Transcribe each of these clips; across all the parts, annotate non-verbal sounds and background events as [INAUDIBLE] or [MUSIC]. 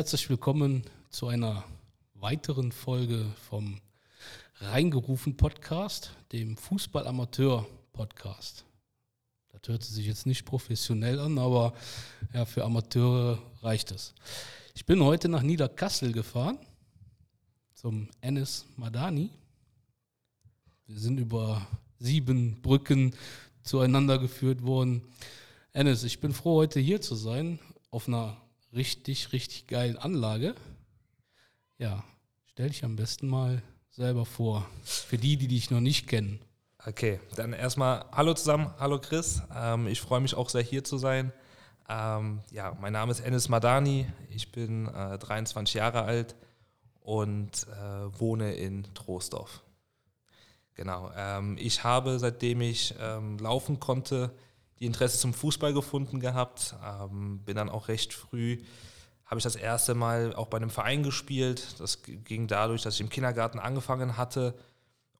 herzlich willkommen zu einer weiteren Folge vom Reingerufen Podcast, dem Fußballamateur Podcast. Das hört sich jetzt nicht professionell an, aber ja, für Amateure reicht es. Ich bin heute nach Niederkassel gefahren zum Enes Madani. Wir sind über sieben Brücken zueinander geführt worden. Enes, ich bin froh, heute hier zu sein, auf einer richtig, richtig geilen Anlage. Ja, stell dich am besten mal selber vor, für die, die dich noch nicht kennen. Okay, dann erstmal Hallo zusammen, hallo Chris. Ähm, ich freue mich auch sehr hier zu sein. Ähm, ja, mein Name ist Enes Madani, ich bin äh, 23 Jahre alt und äh, wohne in Troisdorf. Genau, ähm, ich habe seitdem ich ähm, laufen konnte, die Interesse zum Fußball gefunden gehabt, ähm, bin dann auch recht früh habe ich das erste Mal auch bei einem Verein gespielt. Das ging dadurch, dass ich im Kindergarten angefangen hatte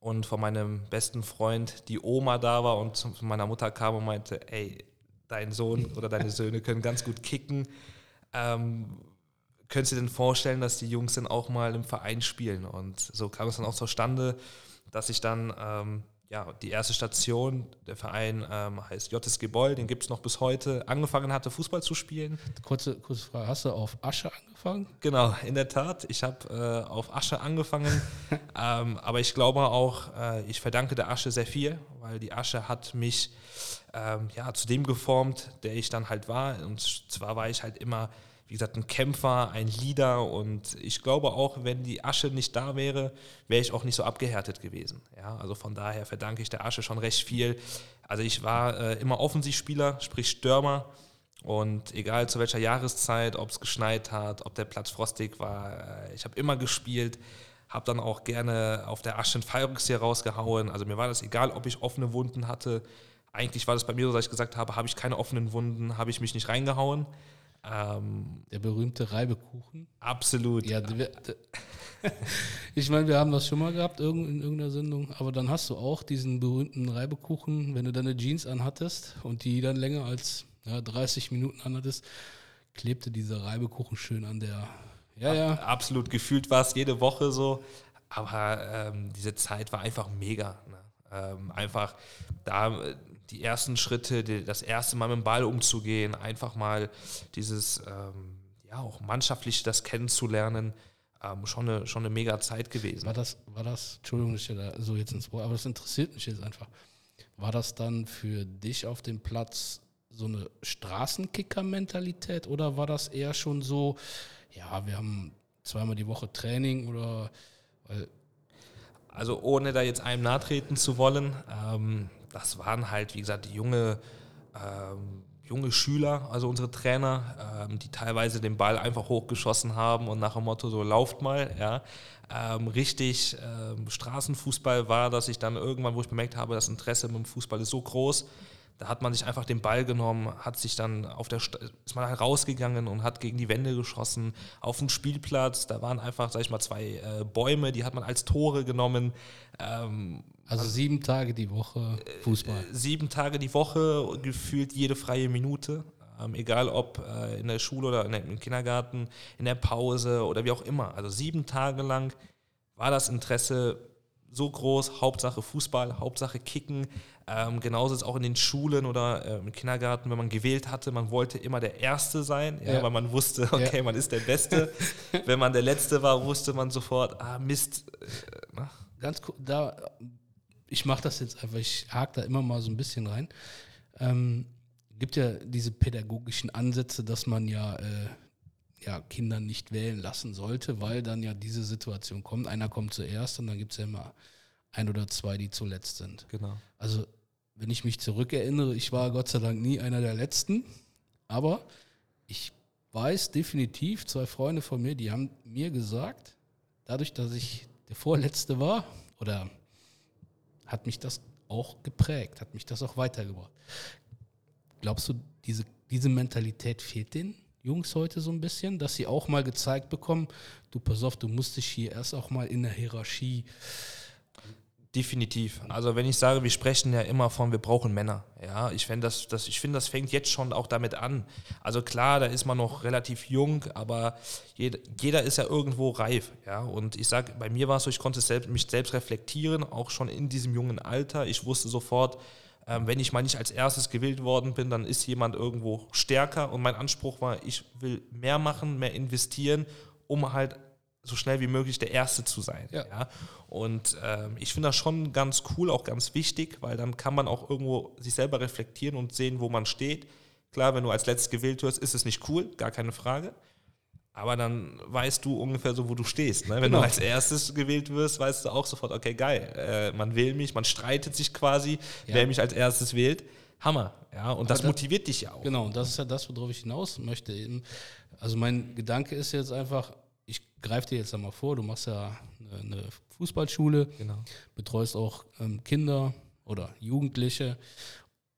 und von meinem besten Freund die Oma da war und von meiner Mutter kam und meinte, ey, dein Sohn oder deine [LAUGHS] Söhne können ganz gut kicken. Ähm, könntest du dir denn vorstellen, dass die Jungs dann auch mal im Verein spielen? Und so kam es dann auch zustande, dass ich dann ähm, ja, die erste Station, der Verein ähm, heißt JSG Boll, den gibt es noch bis heute, angefangen hatte, Fußball zu spielen. Kurze, kurze Frage, hast du auf Asche angefangen? Genau, in der Tat. Ich habe äh, auf Asche angefangen, [LAUGHS] ähm, aber ich glaube auch, äh, ich verdanke der Asche sehr viel, weil die Asche hat mich ähm, ja, zu dem geformt, der ich dann halt war. Und zwar war ich halt immer wie gesagt, ein Kämpfer, ein Leader und ich glaube auch, wenn die Asche nicht da wäre, wäre ich auch nicht so abgehärtet gewesen. Ja, also von daher verdanke ich der Asche schon recht viel. Also ich war äh, immer Offensivspieler, sprich Stürmer und egal zu welcher Jahreszeit, ob es geschneit hat, ob der Platz frostig war, äh, ich habe immer gespielt, habe dann auch gerne auf der Asche einen Fallrückseher rausgehauen. Also mir war das egal, ob ich offene Wunden hatte. Eigentlich war das bei mir so, dass ich gesagt habe, habe ich keine offenen Wunden, habe ich mich nicht reingehauen. Ähm, der berühmte Reibekuchen. Absolut. Ja, [LAUGHS] ich meine, wir haben das schon mal gehabt in irgendeiner Sendung, aber dann hast du auch diesen berühmten Reibekuchen, wenn du deine Jeans anhattest und die dann länger als ja, 30 Minuten anhattest, klebte dieser Reibekuchen schön an der. Ja, ja. Absolut gefühlt war es jede Woche so, aber ähm, diese Zeit war einfach mega. Ne? Ähm, einfach da die ersten Schritte, die, das erste Mal mit dem Ball umzugehen, einfach mal dieses, ähm, ja, auch mannschaftlich das kennenzulernen, ähm, schon, eine, schon eine mega Zeit gewesen. War das, war das, Entschuldigung, ich da so jetzt ins Wort, aber das interessiert mich jetzt einfach. War das dann für dich auf dem Platz so eine Straßenkicker-Mentalität oder war das eher schon so, ja, wir haben zweimal die Woche Training oder weil also ohne da jetzt einem nahtreten zu wollen, ähm, das waren halt, wie gesagt, junge, ähm, junge Schüler, also unsere Trainer, ähm, die teilweise den Ball einfach hochgeschossen haben und nach dem Motto so lauft mal, ja. Ähm, richtig ähm, Straßenfußball war, dass ich dann irgendwann, wo ich bemerkt habe, das Interesse mit dem Fußball ist so groß, da hat man sich einfach den Ball genommen, hat sich dann auf der St ist man rausgegangen und hat gegen die Wände geschossen. Auf dem Spielplatz, da waren einfach, sag ich mal, zwei äh, Bäume, die hat man als Tore genommen. Ähm, also sieben Tage die Woche Fußball. Äh, sieben Tage die Woche, gefühlt jede freie Minute. Ähm, egal ob äh, in der Schule oder der, im Kindergarten, in der Pause oder wie auch immer. Also sieben Tage lang war das Interesse so groß, Hauptsache Fußball, Hauptsache Kicken. Ähm, genauso ist es auch in den Schulen oder äh, im Kindergarten, wenn man gewählt hatte, man wollte immer der Erste sein, ja, ja. weil man wusste, okay, ja. man ist der Beste. [LAUGHS] wenn man der Letzte war, wusste man sofort, ah Mist. Äh, Ganz cool, da, ich mache das jetzt einfach, ich hake da immer mal so ein bisschen rein. Ähm, gibt ja diese pädagogischen Ansätze, dass man ja äh, ja, Kinder nicht wählen lassen sollte, weil dann ja diese Situation kommt. Einer kommt zuerst und dann gibt es ja immer ein oder zwei, die zuletzt sind. Genau. Also, wenn ich mich zurückerinnere, ich war Gott sei Dank nie einer der Letzten, aber ich weiß definitiv, zwei Freunde von mir, die haben mir gesagt, dadurch, dass ich der Vorletzte war, oder hat mich das auch geprägt, hat mich das auch weitergebracht. Glaubst du, diese, diese Mentalität fehlt denen? Jungs heute so ein bisschen, dass sie auch mal gezeigt bekommen, du pass auf, du musst dich hier erst auch mal in der Hierarchie Definitiv. Also wenn ich sage, wir sprechen ja immer von, wir brauchen Männer. Ja, ich finde, das, das, ich finde, das fängt jetzt schon auch damit an. Also klar, da ist man noch relativ jung, aber jeder, jeder ist ja irgendwo reif. Ja, und ich sage, bei mir war es so, ich konnte selbst, mich selbst reflektieren, auch schon in diesem jungen Alter. Ich wusste sofort, ähm, wenn ich mal nicht als erstes gewählt worden bin, dann ist jemand irgendwo stärker. Und mein Anspruch war, ich will mehr machen, mehr investieren, um halt so schnell wie möglich der Erste zu sein. Ja. ja? Und ähm, ich finde das schon ganz cool, auch ganz wichtig, weil dann kann man auch irgendwo sich selber reflektieren und sehen, wo man steht. Klar, wenn du als letztes gewählt wirst, ist es nicht cool, gar keine Frage. Aber dann weißt du ungefähr so, wo du stehst. Ne? Wenn genau. du als erstes gewählt wirst, weißt du auch sofort, okay, geil, äh, man will mich, man streitet sich quasi, ja. wer mich als erstes wählt. Hammer, ja, und das, das, motiviert dich ja auch. Genau, und das ist ja das, worauf ich hinaus möchte. Also mein Gedanke ist jetzt einfach, ich greife dir jetzt einmal vor, du machst ja eine, eine Fußballschule, genau. betreust auch ähm, Kinder oder Jugendliche.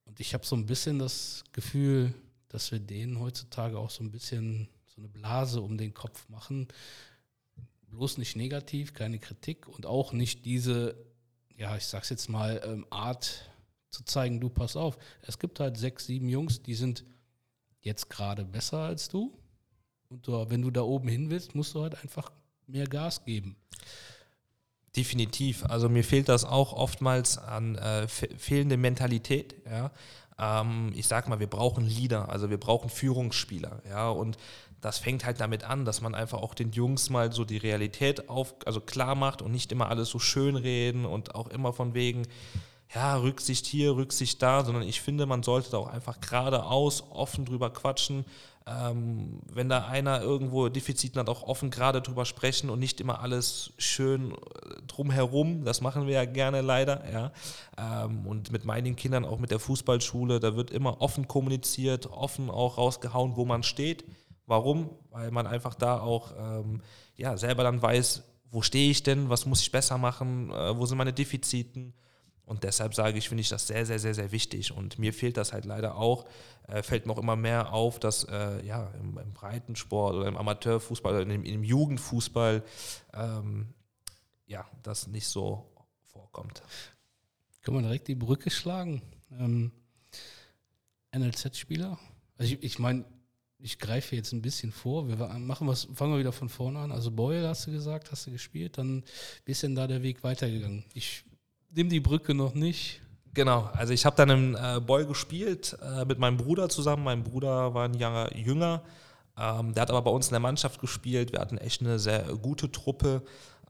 Und ich habe so ein bisschen das Gefühl, dass wir denen heutzutage auch so ein bisschen so eine Blase um den Kopf machen. Bloß nicht negativ, keine Kritik und auch nicht diese, ja, ich sag's jetzt mal, ähm, Art zu zeigen, du pass auf. Es gibt halt sechs, sieben Jungs, die sind jetzt gerade besser als du und du, wenn du da oben hin willst, musst du halt einfach mehr Gas geben. Definitiv. Also mir fehlt das auch oftmals an äh, fehlende Mentalität. Ja? Ähm, ich sag mal, wir brauchen Leader, also wir brauchen Führungsspieler. Ja? Und das fängt halt damit an, dass man einfach auch den Jungs mal so die Realität auf, also klar macht und nicht immer alles so schön reden und auch immer von wegen, ja, Rücksicht hier, Rücksicht da, sondern ich finde, man sollte da auch einfach geradeaus offen drüber quatschen ähm, wenn da einer irgendwo Defiziten hat, auch offen gerade drüber sprechen und nicht immer alles schön äh, drumherum. Das machen wir ja gerne leider. Ja. Ähm, und mit meinen Kindern, auch mit der Fußballschule, da wird immer offen kommuniziert, offen auch rausgehauen, wo man steht. Warum? Weil man einfach da auch ähm, ja, selber dann weiß, wo stehe ich denn, was muss ich besser machen, äh, wo sind meine Defiziten und deshalb sage ich, finde ich das sehr, sehr, sehr, sehr wichtig. Und mir fehlt das halt leider auch, äh, fällt mir auch immer mehr auf, dass äh, ja, im, im, Breitensport oder im Amateurfußball oder im, im Jugendfußball ähm, ja, das nicht so vorkommt. Können wir direkt die Brücke schlagen? Ähm, NLZ-Spieler? Also ich, ich meine, ich greife jetzt ein bisschen vor. Wir machen was, fangen wir wieder von vorne an. Also Boyle hast du gesagt, hast du gespielt, dann bisschen da der Weg weitergegangen. Ich nimm die Brücke noch nicht. Genau, also ich habe dann im äh, Boy gespielt äh, mit meinem Bruder zusammen. Mein Bruder war ein Jahr jünger. Ähm, der hat aber bei uns in der Mannschaft gespielt. Wir hatten echt eine sehr gute Truppe.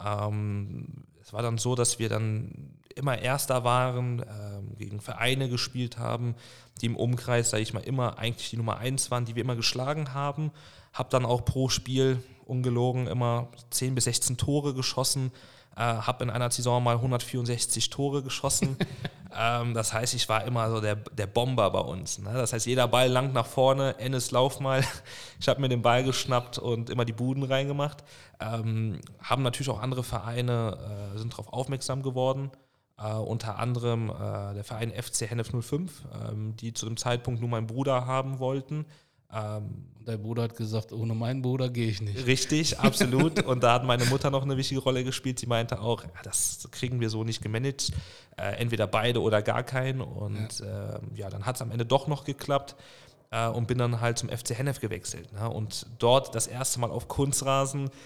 Ähm, es war dann so, dass wir dann immer Erster waren, ähm, gegen Vereine gespielt haben, die im Umkreis, sage ich mal, immer eigentlich die Nummer eins waren, die wir immer geschlagen haben. Habe dann auch pro Spiel ungelogen immer 10 bis 16 Tore geschossen. Äh, habe in einer Saison mal 164 Tore geschossen. [LAUGHS] ähm, das heißt, ich war immer so der, der Bomber bei uns. Ne? Das heißt, jeder Ball lang nach vorne, Ennis lauf mal. [LAUGHS] Ich habe mir den Ball geschnappt und immer die Buden reingemacht. Ähm, haben natürlich auch andere Vereine, äh, sind darauf aufmerksam geworden. Uh, unter anderem uh, der Verein FC Hennef 05, ähm, die zu dem Zeitpunkt nur meinen Bruder haben wollten. Ähm, Dein Bruder hat gesagt, ohne meinen Bruder gehe ich nicht. Richtig, [LAUGHS] absolut. Und da hat meine Mutter noch eine wichtige Rolle gespielt. Sie meinte auch, ja, das kriegen wir so nicht gemanagt. Äh, entweder beide oder gar keinen. Und ja, äh, ja dann hat es am Ende doch noch geklappt äh, und bin dann halt zum FC Hennef gewechselt. Ne? Und dort das erste Mal auf Kunstrasen. [LAUGHS]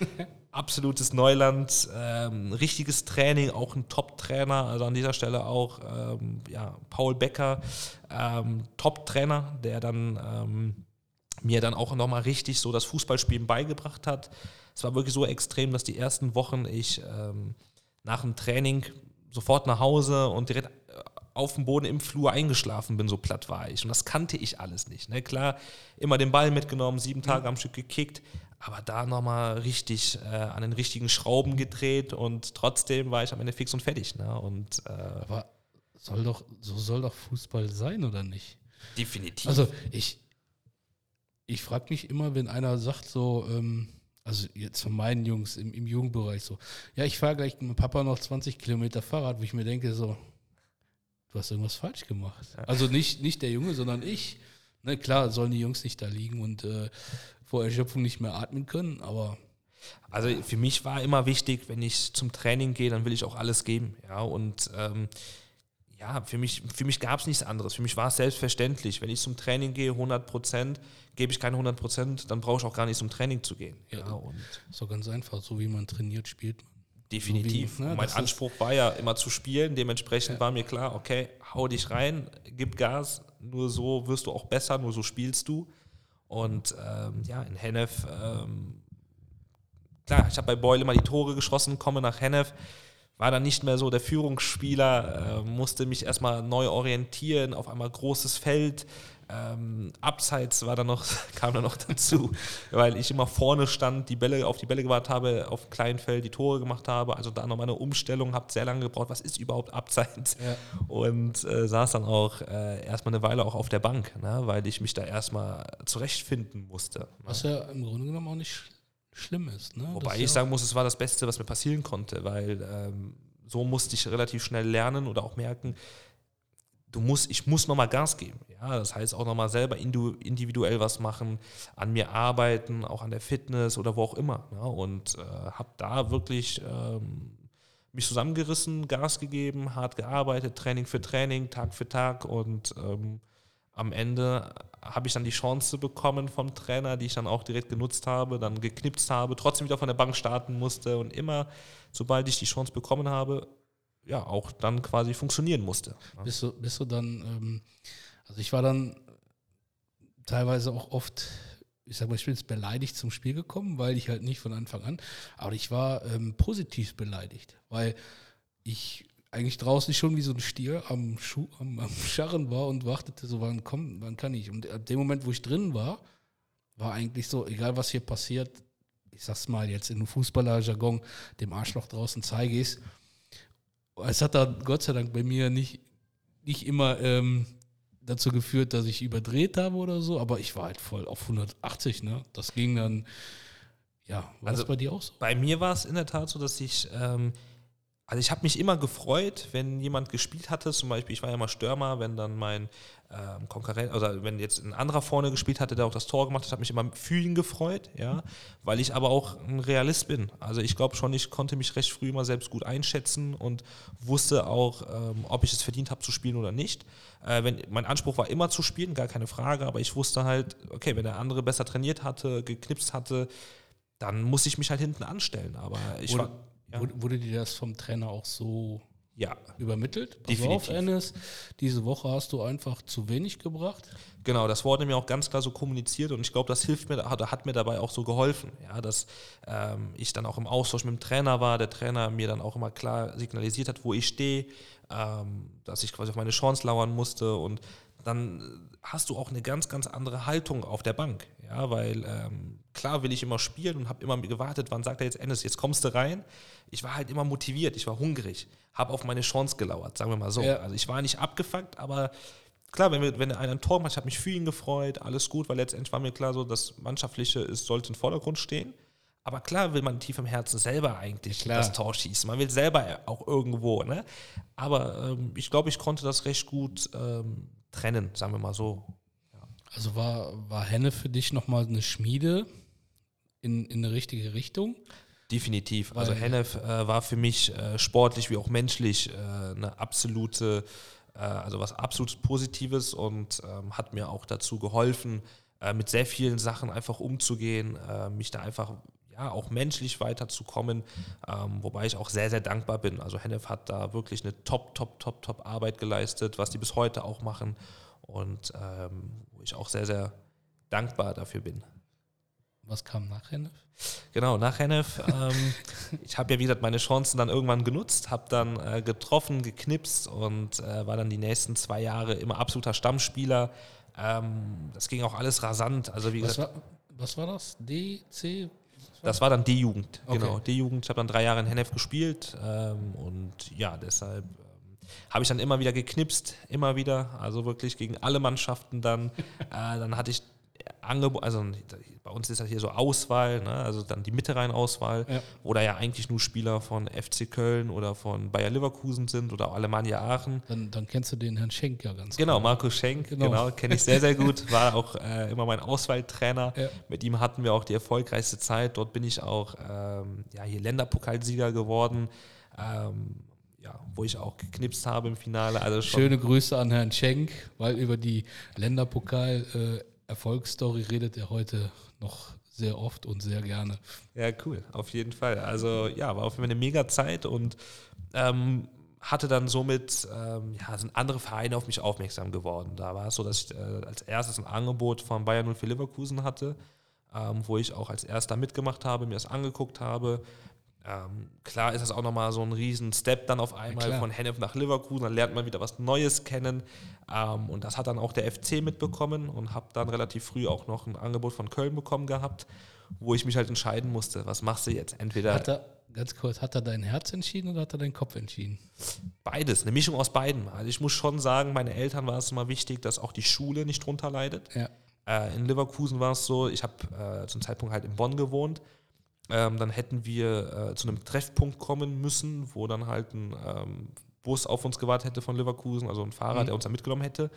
absolutes Neuland, ähm, richtiges Training, auch ein Top-Trainer, also an dieser Stelle auch ähm, ja, Paul Becker, ähm, Top-Trainer, der dann ähm, mir dann auch nochmal richtig so das Fußballspielen beigebracht hat. Es war wirklich so extrem, dass die ersten Wochen ich ähm, nach dem Training sofort nach Hause und direkt auf dem Boden im Flur eingeschlafen bin, so platt war ich. Und das kannte ich alles nicht. Ne? Klar, immer den Ball mitgenommen, sieben Tage mhm. am Stück gekickt, aber da nochmal richtig äh, an den richtigen Schrauben gedreht und trotzdem war ich am Ende fix und fertig. Ne? Und, äh, aber soll doch, so soll doch Fußball sein, oder nicht? Definitiv. Also ich, ich frage mich immer, wenn einer sagt so, ähm, also jetzt von meinen Jungs im, im Jugendbereich so, ja, ich fahre gleich mit Papa noch 20 Kilometer Fahrrad, wo ich mir denke so, du hast irgendwas falsch gemacht. Also nicht, nicht der Junge, sondern ich. Ne, klar sollen die Jungs nicht da liegen und äh, vor Erschöpfung nicht mehr atmen können, aber Also für mich war immer wichtig, wenn ich zum Training gehe, dann will ich auch alles geben. Ja, und ähm, ja, für mich, für mich gab es nichts anderes. Für mich war es selbstverständlich. Wenn ich zum Training gehe, 100 Prozent, gebe ich keine 100 Prozent, dann brauche ich auch gar nicht zum Training zu gehen. Ja, ja und so ganz einfach. So wie man trainiert, spielt man. Definitiv. Wie, ne, mein Anspruch war ja immer zu spielen. Dementsprechend ja. war mir klar, okay, hau dich rein, gib Gas. Nur so wirst du auch besser, nur so spielst du. Und ähm, ja, in Hennef, ähm, klar, ich habe bei Beule immer die Tore geschossen, komme nach Hennef war dann nicht mehr so der Führungsspieler, äh, musste mich erstmal neu orientieren, auf einmal großes Feld. Ähm, Abseits war dann noch, [LAUGHS] kam dann noch dazu, weil ich immer vorne stand, die Bälle auf die Bälle gewartet habe, auf kleinem Feld die Tore gemacht habe. Also da noch meine Umstellung, habe sehr lange gebraucht, was ist überhaupt Abseits? Ja. Und äh, saß dann auch äh, erstmal eine Weile auch auf der Bank, ne, weil ich mich da erstmal zurechtfinden musste. Ne? Was ja im Grunde genommen auch nicht schlimm ist. Ne? Wobei das ich sagen muss, es war das Beste, was mir passieren konnte, weil ähm, so musste ich relativ schnell lernen oder auch merken, du musst, ich muss nochmal Gas geben. Ja, das heißt auch nochmal selber individuell was machen, an mir arbeiten, auch an der Fitness oder wo auch immer. Ja, und äh, habe da wirklich ähm, mich zusammengerissen, Gas gegeben, hart gearbeitet, Training für Training, Tag für Tag und ähm, am Ende habe ich dann die Chance bekommen vom Trainer, die ich dann auch direkt genutzt habe, dann geknipst habe, trotzdem wieder von der Bank starten musste und immer, sobald ich die Chance bekommen habe, ja, auch dann quasi funktionieren musste. Bist du, bist du dann, ähm, also ich war dann teilweise auch oft, ich sag mal, ich bin jetzt beleidigt zum Spiel gekommen, weil ich halt nicht von Anfang an, aber ich war ähm, positiv beleidigt, weil ich eigentlich draußen schon wie so ein Stier am, Schuh, am, am Scharren war und wartete so, wann kommt, wann kann ich. Und ab dem Moment, wo ich drin war, war eigentlich so, egal was hier passiert, ich sag's mal jetzt in Fußballerjargon, dem Arschloch draußen zeige ich es. Hat da Gott sei Dank bei mir nicht, nicht immer ähm, dazu geführt, dass ich überdreht habe oder so, aber ich war halt voll auf 180, ne? Das ging dann, ja, war also das bei dir auch so? Bei mir war es in der Tat so, dass ich ähm, also ich habe mich immer gefreut, wenn jemand gespielt hatte, zum Beispiel, ich war ja mal Stürmer, wenn dann mein ähm, Konkurrent, oder wenn jetzt ein anderer vorne gespielt hatte, der auch das Tor gemacht hat, hat mich immer für ihn gefreut, ja, weil ich aber auch ein Realist bin. Also ich glaube schon, ich konnte mich recht früh immer selbst gut einschätzen und wusste auch, ähm, ob ich es verdient habe zu spielen oder nicht. Äh, wenn, mein Anspruch war immer zu spielen, gar keine Frage, aber ich wusste halt, okay, wenn der andere besser trainiert hatte, geknipst hatte, dann muss ich mich halt hinten anstellen. Aber ich und, war ja. Wurde dir das vom Trainer auch so ja. übermittelt? Pass Definitiv. auf, Ennis, diese Woche hast du einfach zu wenig gebracht. Genau, das wurde mir auch ganz klar so kommuniziert und ich glaube, das hilft mir, hat, hat, mir dabei auch so geholfen, ja, dass ähm, ich dann auch im Austausch mit dem Trainer war, der Trainer mir dann auch immer klar signalisiert hat, wo ich stehe, ähm, dass ich quasi auf meine Chance lauern musste und dann hast du auch eine ganz, ganz andere Haltung auf der Bank. Ja, weil ähm, klar will ich immer spielen und habe immer gewartet, wann sagt er jetzt Endes, jetzt kommst du rein. Ich war halt immer motiviert, ich war hungrig, habe auf meine Chance gelauert, sagen wir mal so. Ja. Also ich war nicht abgefuckt, aber klar, wenn, wir, wenn einer ein Tor macht, ich habe mich für ihn gefreut, alles gut, weil letztendlich war mir klar so, das Mannschaftliche ist, sollte im Vordergrund stehen. Aber klar will man tief im Herzen selber eigentlich klar. das Tor schießen. Man will selber auch irgendwo. Ne? Aber ähm, ich glaube, ich konnte das recht gut ähm, trennen, sagen wir mal so. Ja. Also war, war Henne für dich nochmal eine Schmiede in, in eine richtige Richtung? Definitiv. Also Weil, also Hennef äh, war für mich äh, sportlich wie auch menschlich äh, eine absolute, äh, also was absolut Positives und ähm, hat mir auch dazu geholfen, äh, mit sehr vielen Sachen einfach umzugehen, äh, mich da einfach ja, auch menschlich weiterzukommen, ähm, wobei ich auch sehr, sehr dankbar bin. Also Hennef hat da wirklich eine top, top, top, top Arbeit geleistet, was die bis heute auch machen und ähm, wo ich auch sehr, sehr dankbar dafür bin. Was kam nach Hennef? Genau, nach Hennef. Ähm, [LAUGHS] ich habe ja, wieder meine Chancen dann irgendwann genutzt, habe dann äh, getroffen, geknipst und äh, war dann die nächsten zwei Jahre immer absoluter Stammspieler. Ähm, das ging auch alles rasant. Also wie was, gesagt, war, was war das? D, C? Das war dann D-Jugend, okay. genau. D-Jugend. Ich habe dann drei Jahre in Hennef gespielt ähm, und ja, deshalb ähm, habe ich dann immer wieder geknipst, immer wieder, also wirklich gegen alle Mannschaften dann. [LAUGHS] äh, dann hatte ich Angebot, also bei uns ist das hier so Auswahl, ne? also dann die Mitte rein Auswahl, ja. wo da ja eigentlich nur Spieler von FC Köln oder von Bayer Leverkusen sind oder Alemannia Aachen. Dann, dann kennst du den Herrn Schenk ja ganz Genau, klar. Marco Schenk, genau, genau kenne ich sehr, sehr [LAUGHS] gut, war auch äh, immer mein Auswahltrainer. Ja. Mit ihm hatten wir auch die erfolgreichste Zeit. Dort bin ich auch ähm, ja, hier Länderpokalsieger geworden. Ähm, ja, wo ich auch geknipst habe im Finale. Also Schöne Grüße an Herrn Schenk, weil über die Länderpokal äh, Erfolgsstory redet er heute noch sehr oft und sehr gerne. Ja, cool, auf jeden Fall. Also ja, war auf jeden Fall eine mega Zeit und ähm, hatte dann somit, ähm, ja, sind andere Vereine auf mich aufmerksam geworden. Da war es so, dass ich äh, als erstes ein Angebot von Bayern 04 Leverkusen hatte, ähm, wo ich auch als erster mitgemacht habe, mir das angeguckt habe, ähm, klar ist das auch nochmal so ein riesen Step dann auf einmal ja, von Hennef nach Leverkusen, dann lernt man wieder was Neues kennen ähm, und das hat dann auch der FC mitbekommen und habe dann relativ früh auch noch ein Angebot von Köln bekommen gehabt, wo ich mich halt entscheiden musste, was machst du jetzt? Entweder hat er, ganz kurz, hat er dein Herz entschieden oder hat er deinen Kopf entschieden? Beides, eine Mischung aus beiden. Also ich muss schon sagen, meine Eltern war es immer wichtig, dass auch die Schule nicht drunter leidet. Ja. Äh, in Leverkusen war es so, ich habe äh, zum Zeitpunkt halt in Bonn gewohnt ähm, dann hätten wir äh, zu einem Treffpunkt kommen müssen, wo dann halt ein ähm, Bus auf uns gewartet hätte von Leverkusen, also ein Fahrer, mhm. der uns da mitgenommen hätte.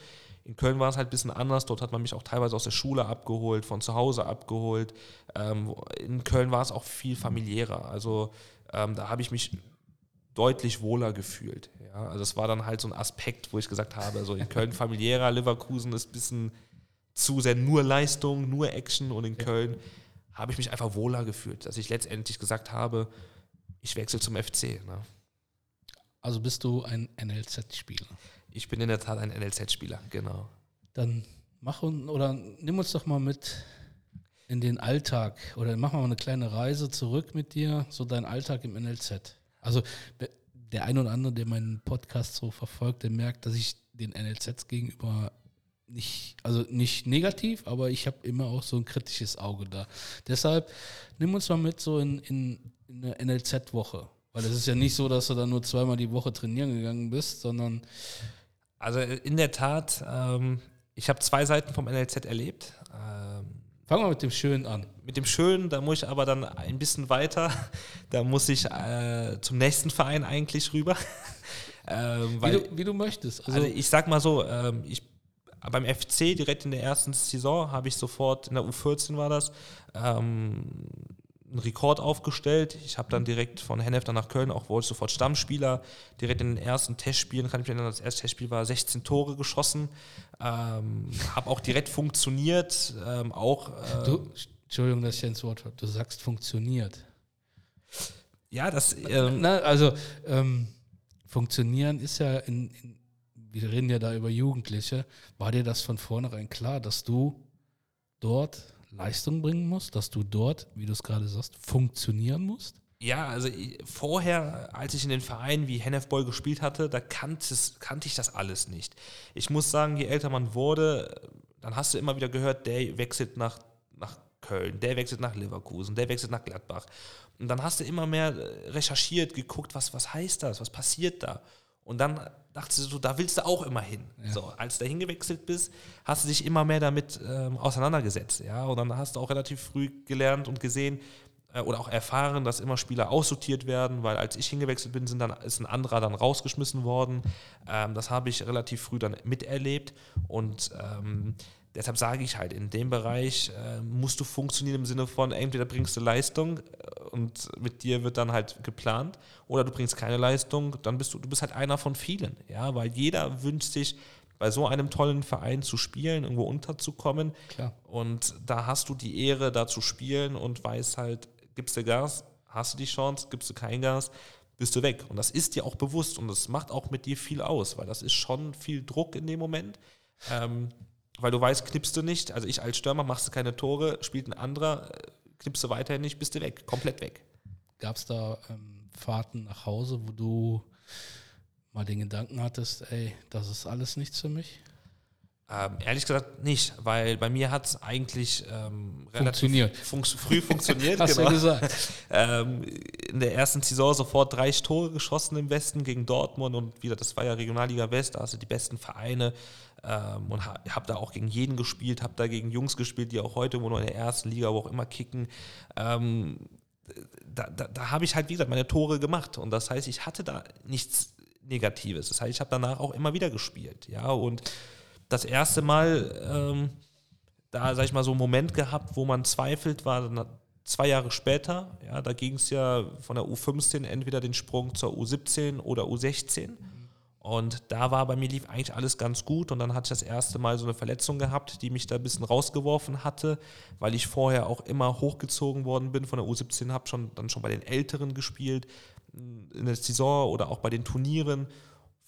In Köln war es halt ein bisschen anders. Dort hat man mich auch teilweise aus der Schule abgeholt, von zu Hause abgeholt. Ähm, in Köln war es auch viel familiärer. Also ähm, da habe ich mich deutlich wohler gefühlt. Ja? Also es war dann halt so ein Aspekt, wo ich gesagt habe, also in Köln familiärer, Leverkusen ist ein bisschen zu sehr nur Leistung, nur Action und in Köln habe ich mich einfach wohler gefühlt, dass ich letztendlich gesagt habe, ich wechsle zum FC. Ne? Also bist du ein NLZ-Spieler? Ich bin in der Tat ein NLZ-Spieler, genau. Dann mach oder nimm uns doch mal mit in den Alltag oder mach mal eine kleine Reise zurück mit dir, so dein Alltag im NLZ. Also der ein oder andere, der meinen Podcast so verfolgt, der merkt, dass ich den NLZs gegenüber nicht, also nicht negativ, aber ich habe immer auch so ein kritisches Auge da. Deshalb nimm uns mal mit so in, in, in eine NLZ-Woche. Weil es ist ja nicht so, dass du dann nur zweimal die Woche trainieren gegangen bist, sondern. Also in der Tat, ähm, ich habe zwei Seiten vom NLZ erlebt. Ähm, Fangen wir mit dem Schönen an. Mit dem Schönen, da muss ich aber dann ein bisschen weiter. [LAUGHS] Da muss ich äh, zum nächsten Verein eigentlich rüber. [LAUGHS] ähm, weil, wie, du, wie, du, möchtest. Also, also, ich sag mal so, ähm, ich beim FC direkt in der ersten Saison habe ich sofort, in der U14 war das, ähm, einen Rekord aufgestellt. Ich habe dann direkt von Hennef dann nach Köln auch wurde sofort Stammspieler. Direkt in den ersten Testspielen, kann ich mich erinnern, das erste Testspiel war 16 Tore geschossen. Ähm, habe auch direkt funktioniert. Ähm, auch, äh, du, Entschuldigung, dass ich ins Wort Du sagst funktioniert. Ja, das. Ähm, Na, also ähm, funktionieren ist ja in, in wir reden ja da über Jugendliche, war dir das von vornherein klar, dass du dort Leistung bringen musst, dass du dort, wie du es gerade sagst, funktionieren musst? Ja, also vorher, als ich in den Vereinen wie Hennefboy gespielt hatte, da kannte, kannte ich das alles nicht. Ich muss sagen, je älter man wurde, dann hast du immer wieder gehört, der wechselt nach, nach Köln, der wechselt nach Leverkusen, der wechselt nach Gladbach. Und dann hast du immer mehr recherchiert, geguckt, was, was heißt das, was passiert da. Und dann dachtest du, da willst du auch immer hin. Ja. So, als du da hingewechselt bist, hast du dich immer mehr damit ähm, auseinandergesetzt. Ja? Und dann hast du auch relativ früh gelernt und gesehen äh, oder auch erfahren, dass immer Spieler aussortiert werden, weil als ich hingewechselt bin, sind dann, ist ein anderer dann rausgeschmissen worden. Ähm, das habe ich relativ früh dann miterlebt und ähm, deshalb sage ich halt, in dem Bereich äh, musst du funktionieren im Sinne von, entweder bringst du Leistung äh, und mit dir wird dann halt geplant, oder du bringst keine Leistung, dann bist du, du bist halt einer von vielen, ja, weil jeder wünscht sich, bei so einem tollen Verein zu spielen, irgendwo unterzukommen. Klar. Und da hast du die Ehre, da zu spielen und weißt halt, gibst du Gas, hast du die Chance, gibst du kein Gas, bist du weg. Und das ist dir auch bewusst und das macht auch mit dir viel aus, weil das ist schon viel Druck in dem Moment. Ähm, weil du weißt, knippst du nicht, also ich als Stürmer machst du keine Tore, spielt ein anderer, äh, knippst du weiterhin nicht, bist du weg, komplett weg. Gab es da ähm, Fahrten nach Hause, wo du mal den Gedanken hattest, ey, das ist alles nichts für mich? Ähm, ehrlich gesagt nicht, weil bei mir hat es eigentlich ähm, Funktioniert. fun früh funktioniert. [LAUGHS] Hast du ja gesagt. [LAUGHS] Ähm, in der ersten Saison sofort drei Tore geschossen im Westen gegen Dortmund und wieder, das war ja Regionalliga West, da hast du die besten Vereine ähm, und ha, habe da auch gegen jeden gespielt, habe da gegen Jungs gespielt, die auch heute wo nur in der ersten Liga, wo auch immer kicken. Ähm, da, da, da habe ich halt, wie gesagt, meine Tore gemacht und das heißt, ich hatte da nichts Negatives. Das heißt, ich habe danach auch immer wieder gespielt, ja und das erste Mal ähm, da, sag ich mal, so einen Moment gehabt, wo man zweifelt, war dann zwei Jahre später. Ja, da ging es ja von der U15 entweder den Sprung zur U17 oder U16. Und da war bei mir lief eigentlich alles ganz gut und dann hatte ich das erste Mal so eine Verletzung gehabt, die mich da ein bisschen rausgeworfen hatte, weil ich vorher auch immer hochgezogen worden bin von der U17, habe schon dann schon bei den Älteren gespielt in der Saison oder auch bei den Turnieren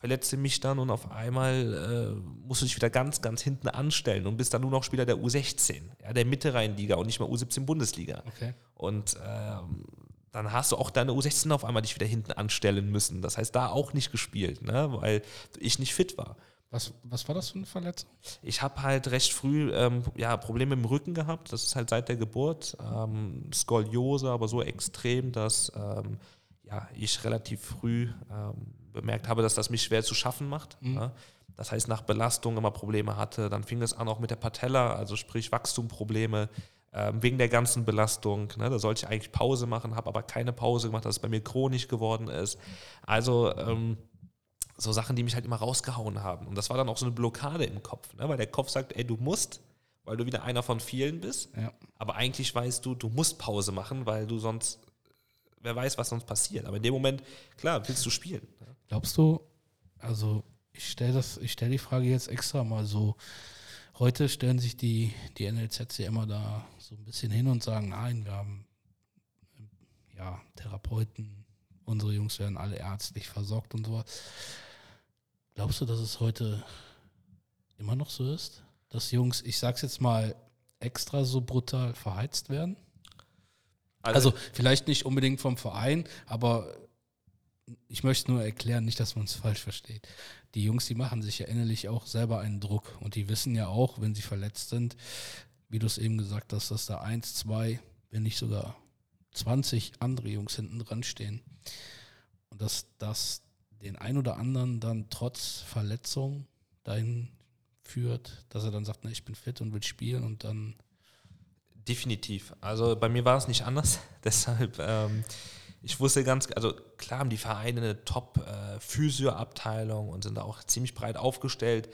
verletze mich dann und auf einmal äh, musst du dich wieder ganz, ganz hinten anstellen und bist dann nur noch Spieler der U16, ja, der Mitte-Rhein-Liga und nicht mehr U17 Bundesliga. Okay. Und ähm, dann hast du auch deine U16 auf einmal dich wieder hinten anstellen müssen. Das heißt, da auch nicht gespielt, ne, weil ich nicht fit war. Was, was war das für eine Verletzung? Ich habe halt recht früh ähm, ja, Probleme im Rücken gehabt. Das ist halt seit der Geburt. Ähm, Skoliose, aber so extrem, dass ähm, ja, ich relativ früh ähm, bemerkt habe, dass das mich schwer zu schaffen macht. Mhm. Ja. Das heißt, nach Belastung immer Probleme hatte. Dann fing es an auch mit der Patella, also sprich Wachstumprobleme wegen der ganzen Belastung. Ne. Da sollte ich eigentlich Pause machen, habe aber keine Pause gemacht, dass es bei mir chronisch geworden ist. Also ähm, so Sachen, die mich halt immer rausgehauen haben. Und das war dann auch so eine Blockade im Kopf, ne, weil der Kopf sagt, ey, du musst, weil du wieder einer von vielen bist. Ja. Aber eigentlich weißt du, du musst Pause machen, weil du sonst wer weiß, was sonst passiert. Aber in dem Moment, klar, willst du spielen. Glaubst du, also ich stelle das, ich stelle die Frage jetzt extra mal so. Heute stellen sich die, die NLZs ja immer da so ein bisschen hin und sagen, nein, wir haben ja Therapeuten, unsere Jungs werden alle ärztlich versorgt und so. Glaubst du, dass es heute immer noch so ist, dass Jungs, ich sag's jetzt mal, extra so brutal verheizt werden? Also, also vielleicht nicht unbedingt vom Verein, aber ich möchte nur erklären, nicht, dass man es falsch versteht. Die Jungs, die machen sich ja innerlich auch selber einen Druck und die wissen ja auch, wenn sie verletzt sind, wie du es eben gesagt hast, dass da eins, zwei, wenn nicht sogar 20 andere Jungs hinten dran stehen. Und dass das den ein oder anderen dann trotz Verletzung dahin führt, dass er dann sagt, na, ich bin fit und will spielen und dann. Definitiv. Also bei mir war es nicht anders. [LAUGHS] Deshalb ähm, ich wusste ganz, also klar haben die Vereine eine Top-Physio-Abteilung äh, und sind da auch ziemlich breit aufgestellt.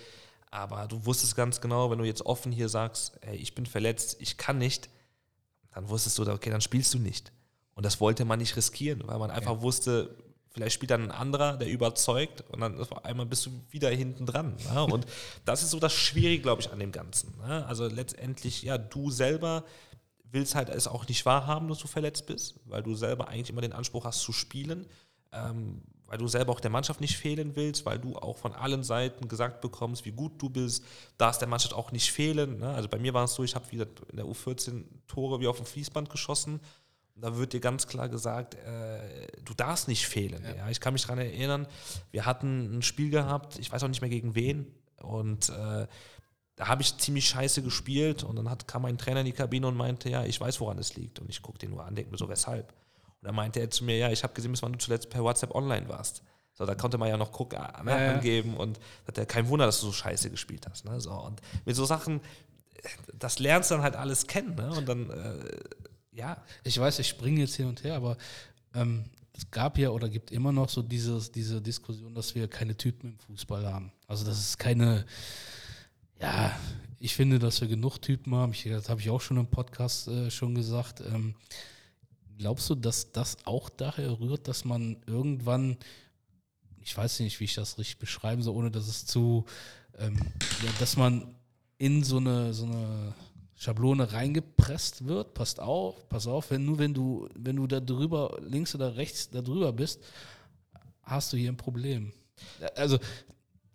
Aber du wusstest ganz genau, wenn du jetzt offen hier sagst, ey, ich bin verletzt, ich kann nicht, dann wusstest du, okay, dann spielst du nicht. Und das wollte man nicht riskieren, weil man einfach ja. wusste, vielleicht spielt dann ein anderer, der überzeugt und dann auf einmal bist du wieder hinten dran. Ne? Und [LAUGHS] das ist so das Schwierige, glaube ich, an dem Ganzen. Ne? Also letztendlich, ja, du selber willst halt es auch nicht wahrhaben, dass du verletzt bist, weil du selber eigentlich immer den Anspruch hast zu spielen, ähm, weil du selber auch der Mannschaft nicht fehlen willst, weil du auch von allen Seiten gesagt bekommst, wie gut du bist, darfst der Mannschaft auch nicht fehlen. Ne? Also bei mir war es so, ich habe wieder in der U14 Tore wie auf dem Fließband geschossen. Und da wird dir ganz klar gesagt, äh, du darfst nicht fehlen. Ja. ja. Ich kann mich daran erinnern, wir hatten ein Spiel gehabt, ich weiß auch nicht mehr gegen wen, und äh, da habe ich ziemlich scheiße gespielt und dann hat, kam mein Trainer in die Kabine und meinte, ja, ich weiß, woran es liegt. Und ich gucke den nur an, denke mir so, weshalb? Und dann meinte er zu mir, ja, ich habe gesehen, bis wann du zuletzt per WhatsApp online warst. So, da konnte man ja noch gucken, äh, ne, ja, angeben und hat er kein Wunder, dass du so scheiße gespielt hast. Ne? So, und mit so Sachen, das lernst du dann halt alles kennen. Ne? Und dann, äh, ja. Ich weiß, ich springe jetzt hin und her, aber ähm, es gab ja oder gibt immer noch so dieses, diese Diskussion, dass wir keine Typen im Fußball haben. Also, das ist keine ja, ich finde, dass wir genug Typen haben. Ich, das habe ich auch schon im Podcast äh, schon gesagt. Ähm, glaubst du, dass das auch daher rührt, dass man irgendwann, ich weiß nicht, wie ich das richtig beschreiben soll, ohne dass es zu, ähm, ja, dass man in so eine, so eine Schablone reingepresst wird, passt auf, pass auf, wenn nur wenn du, wenn du da drüber, links oder rechts da drüber bist, hast du hier ein Problem. Also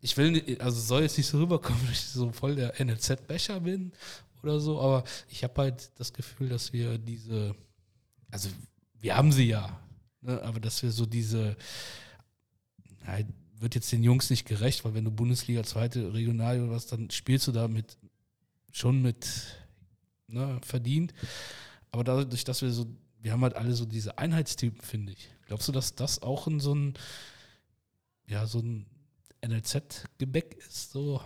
ich will, nicht, also soll jetzt nicht so rüberkommen, [LAUGHS] dass ich so voll der NLZ-Becher bin oder so, aber ich habe halt das Gefühl, dass wir diese, also wir haben sie ja, ne, aber dass wir so diese, halt, wird jetzt den Jungs nicht gerecht, weil wenn du Bundesliga, zweite Regional oder was, dann spielst du da mit, schon mit ne, verdient. Aber dadurch, dass wir so, wir haben halt alle so diese Einheitstypen, finde ich. Glaubst du, dass das auch in so ein, ja, so ein NLZ-Gebäck ist? So,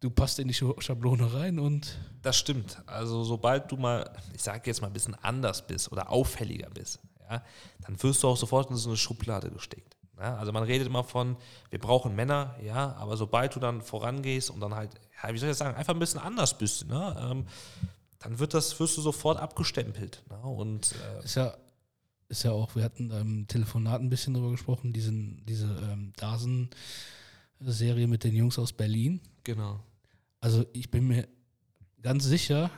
du passt in die Schablone rein und. Das stimmt. Also, sobald du mal, ich sage jetzt mal ein bisschen anders bist oder auffälliger bist, ja, dann wirst du auch sofort in so eine Schublade gesteckt. Ja, also man redet immer von, wir brauchen Männer, ja, aber sobald du dann vorangehst und dann halt, ja, wie soll ich sagen, einfach ein bisschen anders bist, ne, ähm, dann wird das, wirst du sofort abgestempelt. Ne, und, äh, ist ja ist ja auch, wir hatten im Telefonat ein bisschen darüber gesprochen, diesen, diese ähm, Dasen-Serie mit den Jungs aus Berlin. Genau. Also ich bin mir ganz sicher,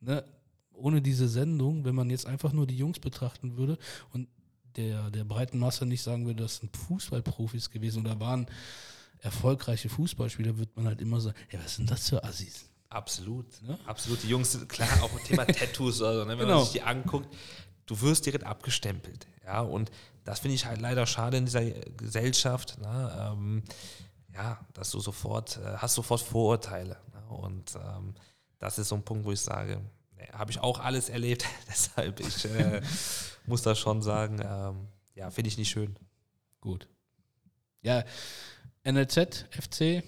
ne, ohne diese Sendung, wenn man jetzt einfach nur die Jungs betrachten würde und der, der breiten Masse nicht sagen würde, das sind Fußballprofis gewesen oder waren erfolgreiche Fußballspieler, wird man halt immer sagen, ja, was sind das für Assis? Absolut, ne? absolut. Die Jungs sind klar, auch Thema [LAUGHS] Tattoos oder so, ne? wenn genau. man sich die anguckt, du wirst direkt abgestempelt. Ja, und das finde ich halt leider schade in dieser Gesellschaft. Ne? Ähm, ja, dass du sofort, äh, hast sofort Vorurteile. Ne? Und ähm, das ist so ein Punkt, wo ich sage, habe ich auch alles erlebt, [LAUGHS] deshalb ich äh, [LAUGHS] muss das schon sagen, ähm, ja, finde ich nicht schön. Gut. Ja, NLZ, FC.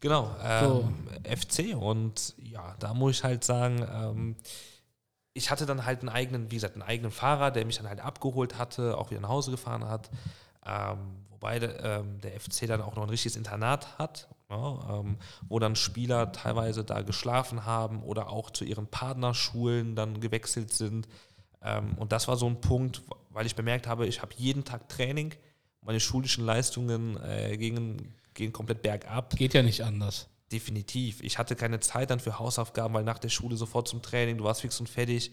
Genau, ähm, so. FC und ja, da muss ich halt sagen, ähm, ich hatte dann halt einen eigenen, wie gesagt, einen eigenen Fahrer, der mich dann halt abgeholt hatte, auch wieder nach Hause gefahren hat. Ähm, wobei ähm, der FC dann auch noch ein richtiges Internat hat, ja, ne, ähm, wo dann Spieler teilweise da geschlafen haben oder auch zu ihren Partnerschulen dann gewechselt sind. Ähm, und das war so ein Punkt, weil ich bemerkt habe, ich habe jeden Tag Training, meine schulischen Leistungen äh, gingen, gehen komplett bergab. Geht ja nicht anders. Definitiv. Ich hatte keine Zeit dann für Hausaufgaben, weil nach der Schule sofort zum Training, du warst fix und fertig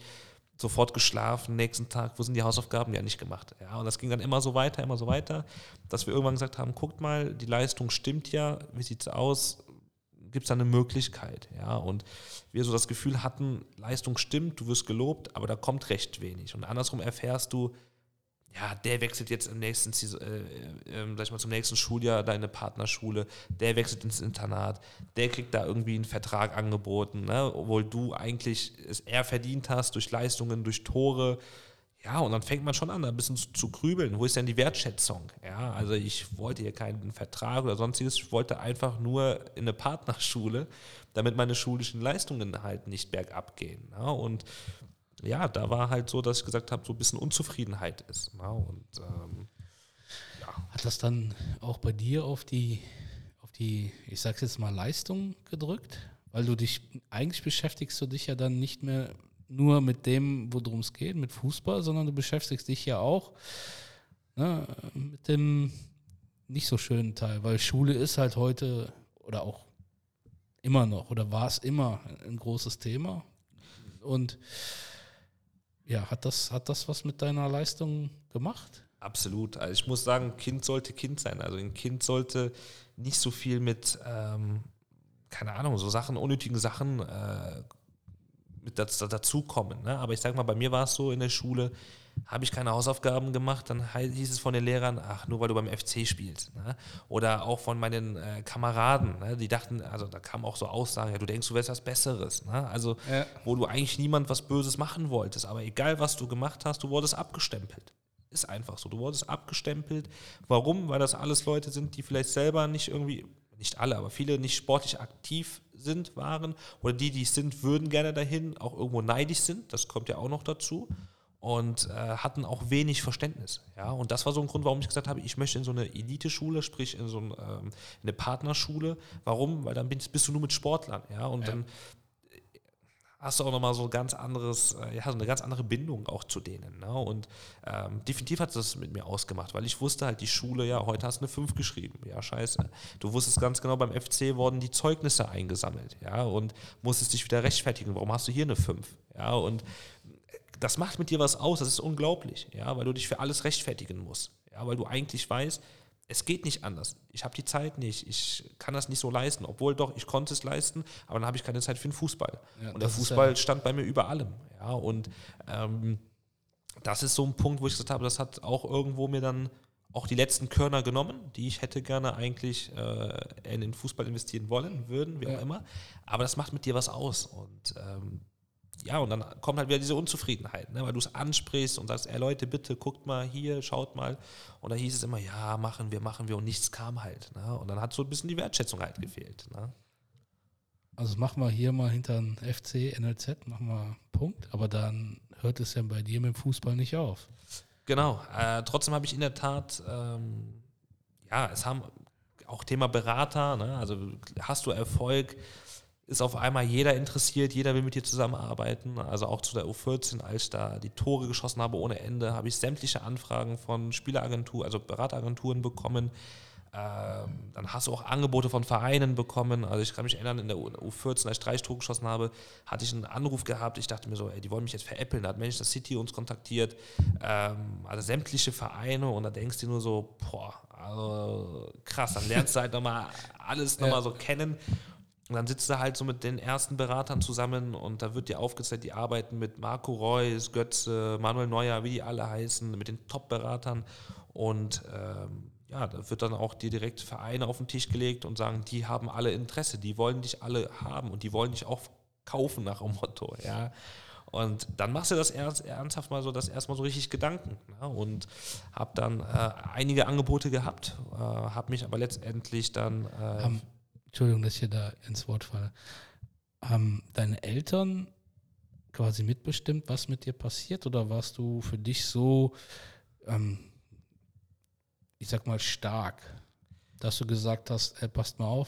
sofort geschlafen, nächsten Tag, wo sind die Hausaufgaben? Ja, nicht gemacht. Ja, und das ging dann immer so weiter, immer so weiter, dass wir irgendwann gesagt haben, guckt mal, die Leistung stimmt ja, wie sieht es aus? Gibt es da eine Möglichkeit? Ja, und wir so das Gefühl hatten, Leistung stimmt, du wirst gelobt, aber da kommt recht wenig. Und andersrum erfährst du, ja, der wechselt jetzt im nächsten, äh, äh, sag ich mal, zum nächsten Schuljahr deine Partnerschule, der wechselt ins Internat, der kriegt da irgendwie einen Vertrag angeboten, ne, obwohl du eigentlich es eher verdient hast durch Leistungen, durch Tore. Ja, und dann fängt man schon an, ein bisschen zu, zu grübeln. Wo ist denn die Wertschätzung? Ja, also ich wollte hier keinen Vertrag oder sonstiges, ich wollte einfach nur in eine Partnerschule, damit meine schulischen Leistungen halt nicht bergab gehen. Ja, und ja, da war halt so, dass ich gesagt habe, so ein bisschen Unzufriedenheit ist. Ja, und, ähm, ja. Hat das dann auch bei dir auf die, auf die, ich sag's jetzt mal, Leistung gedrückt? Weil du dich, eigentlich beschäftigst du dich ja dann nicht mehr nur mit dem, worum es geht, mit Fußball, sondern du beschäftigst dich ja auch ne, mit dem nicht so schönen Teil, weil Schule ist halt heute oder auch immer noch oder war es immer ein großes Thema. Und ja, hat das, hat das was mit deiner Leistung gemacht? Absolut. Also ich muss sagen, Kind sollte Kind sein. Also ein Kind sollte nicht so viel mit, ähm, keine Ahnung, so Sachen, unnötigen Sachen äh, mit dazukommen. Ne? Aber ich sag mal, bei mir war es so in der Schule, habe ich keine Hausaufgaben gemacht, dann hieß es von den Lehrern, ach, nur weil du beim FC spielst. Ne? Oder auch von meinen äh, Kameraden, ne? die dachten, also da kamen auch so Aussagen, ja, du denkst, du wärst was Besseres. Ne? Also, ja. wo du eigentlich niemand was Böses machen wolltest, aber egal, was du gemacht hast, du wurdest abgestempelt. Ist einfach so. Du wurdest abgestempelt. Warum? Weil das alles Leute sind, die vielleicht selber nicht irgendwie, nicht alle, aber viele nicht sportlich aktiv sind, waren. Oder die, die es sind, würden gerne dahin, auch irgendwo neidisch sind. Das kommt ja auch noch dazu und äh, hatten auch wenig Verständnis. Ja? Und das war so ein Grund, warum ich gesagt habe, ich möchte in so eine Elite-Schule, sprich in so ein, ähm, eine Partnerschule. Warum? Weil dann bist, bist, du nur mit Sportlern. Ja? Und ja. dann äh, hast du auch nochmal so ganz anderes, äh, ja, so eine ganz andere Bindung auch zu denen. Ne? Und ähm, definitiv hat das mit mir ausgemacht, weil ich wusste halt, die Schule, ja, heute hast du eine 5 geschrieben. Ja, scheiße. Du wusstest ganz genau, beim FC wurden die Zeugnisse eingesammelt, ja, und musstest dich wieder rechtfertigen. Warum hast du hier eine 5? Ja, und das macht mit dir was aus, das ist unglaublich, ja, weil du dich für alles rechtfertigen musst. Ja, weil du eigentlich weißt, es geht nicht anders. Ich habe die Zeit nicht, ich kann das nicht so leisten, obwohl doch, ich konnte es leisten, aber dann habe ich keine Zeit für den Fußball. Ja, und der Fußball ja stand bei mir über allem. Ja, und ähm, das ist so ein Punkt, wo ich gesagt habe, das hat auch irgendwo mir dann auch die letzten Körner genommen, die ich hätte gerne eigentlich äh, in den Fußball investieren wollen, würden, wie auch Ja. immer. Aber das macht mit dir was aus. Und ähm, ja, und dann kommt halt wieder diese Unzufriedenheit, ne? weil du es ansprichst und sagst, ey Leute, bitte guckt mal hier, schaut mal. Und da hieß es immer, ja, machen wir, machen wir und nichts kam halt. Ne? Und dann hat so ein bisschen die Wertschätzung halt gefehlt. Ne? Also machen wir hier mal hinter den FC, NLZ, machen wir Punkt, aber dann hört es ja bei dir mit dem Fußball nicht auf. Genau. Äh, trotzdem habe ich in der Tat, ähm, ja, es haben auch Thema Berater, ne? also hast du Erfolg, ist auf einmal jeder interessiert, jeder will mit dir zusammenarbeiten. Also auch zu der U14, als ich da die Tore geschossen habe ohne Ende, habe ich sämtliche Anfragen von Spieleragenturen, also Berateragenturen bekommen. Ähm, dann hast du auch Angebote von Vereinen bekommen. Also ich kann mich erinnern, in der U- U14, als ich drei Tore geschossen habe, hatte ich einen Anruf gehabt. Ich dachte mir so, ey, die wollen mich jetzt veräppeln. Da hat Manchester City uns kontaktiert. Ähm, also sämtliche Vereine und da denkst du dir nur so, boah, also krass, dann lernst du halt nochmal alles nochmal Ja. so kennen. Und dann sitzt du halt so mit den ersten Beratern zusammen und da wird dir aufgezeigt, die arbeiten mit Marco Reus, Götze, Manuel Neuer, wie die alle heißen, mit den Top-Beratern. Und ähm, ja, da wird dann auch dir direkt Vereine auf den Tisch gelegt und sagen, die haben alle Interesse, die wollen dich alle haben und die wollen dich auch kaufen nach dem Motto, ja. Und dann machst du das ernst, ernsthaft mal so, das erstmal so richtig Gedanken. Ne? Und habe dann äh, einige Angebote gehabt, äh, habe mich aber letztendlich dann äh, Haben, Entschuldigung, dass ich hier da ins Wort falle. Haben deine Eltern quasi mitbestimmt, was mit dir passiert? Oder warst du für dich so, ähm, ich sag mal, stark, dass du gesagt hast, ey, passt mal auf,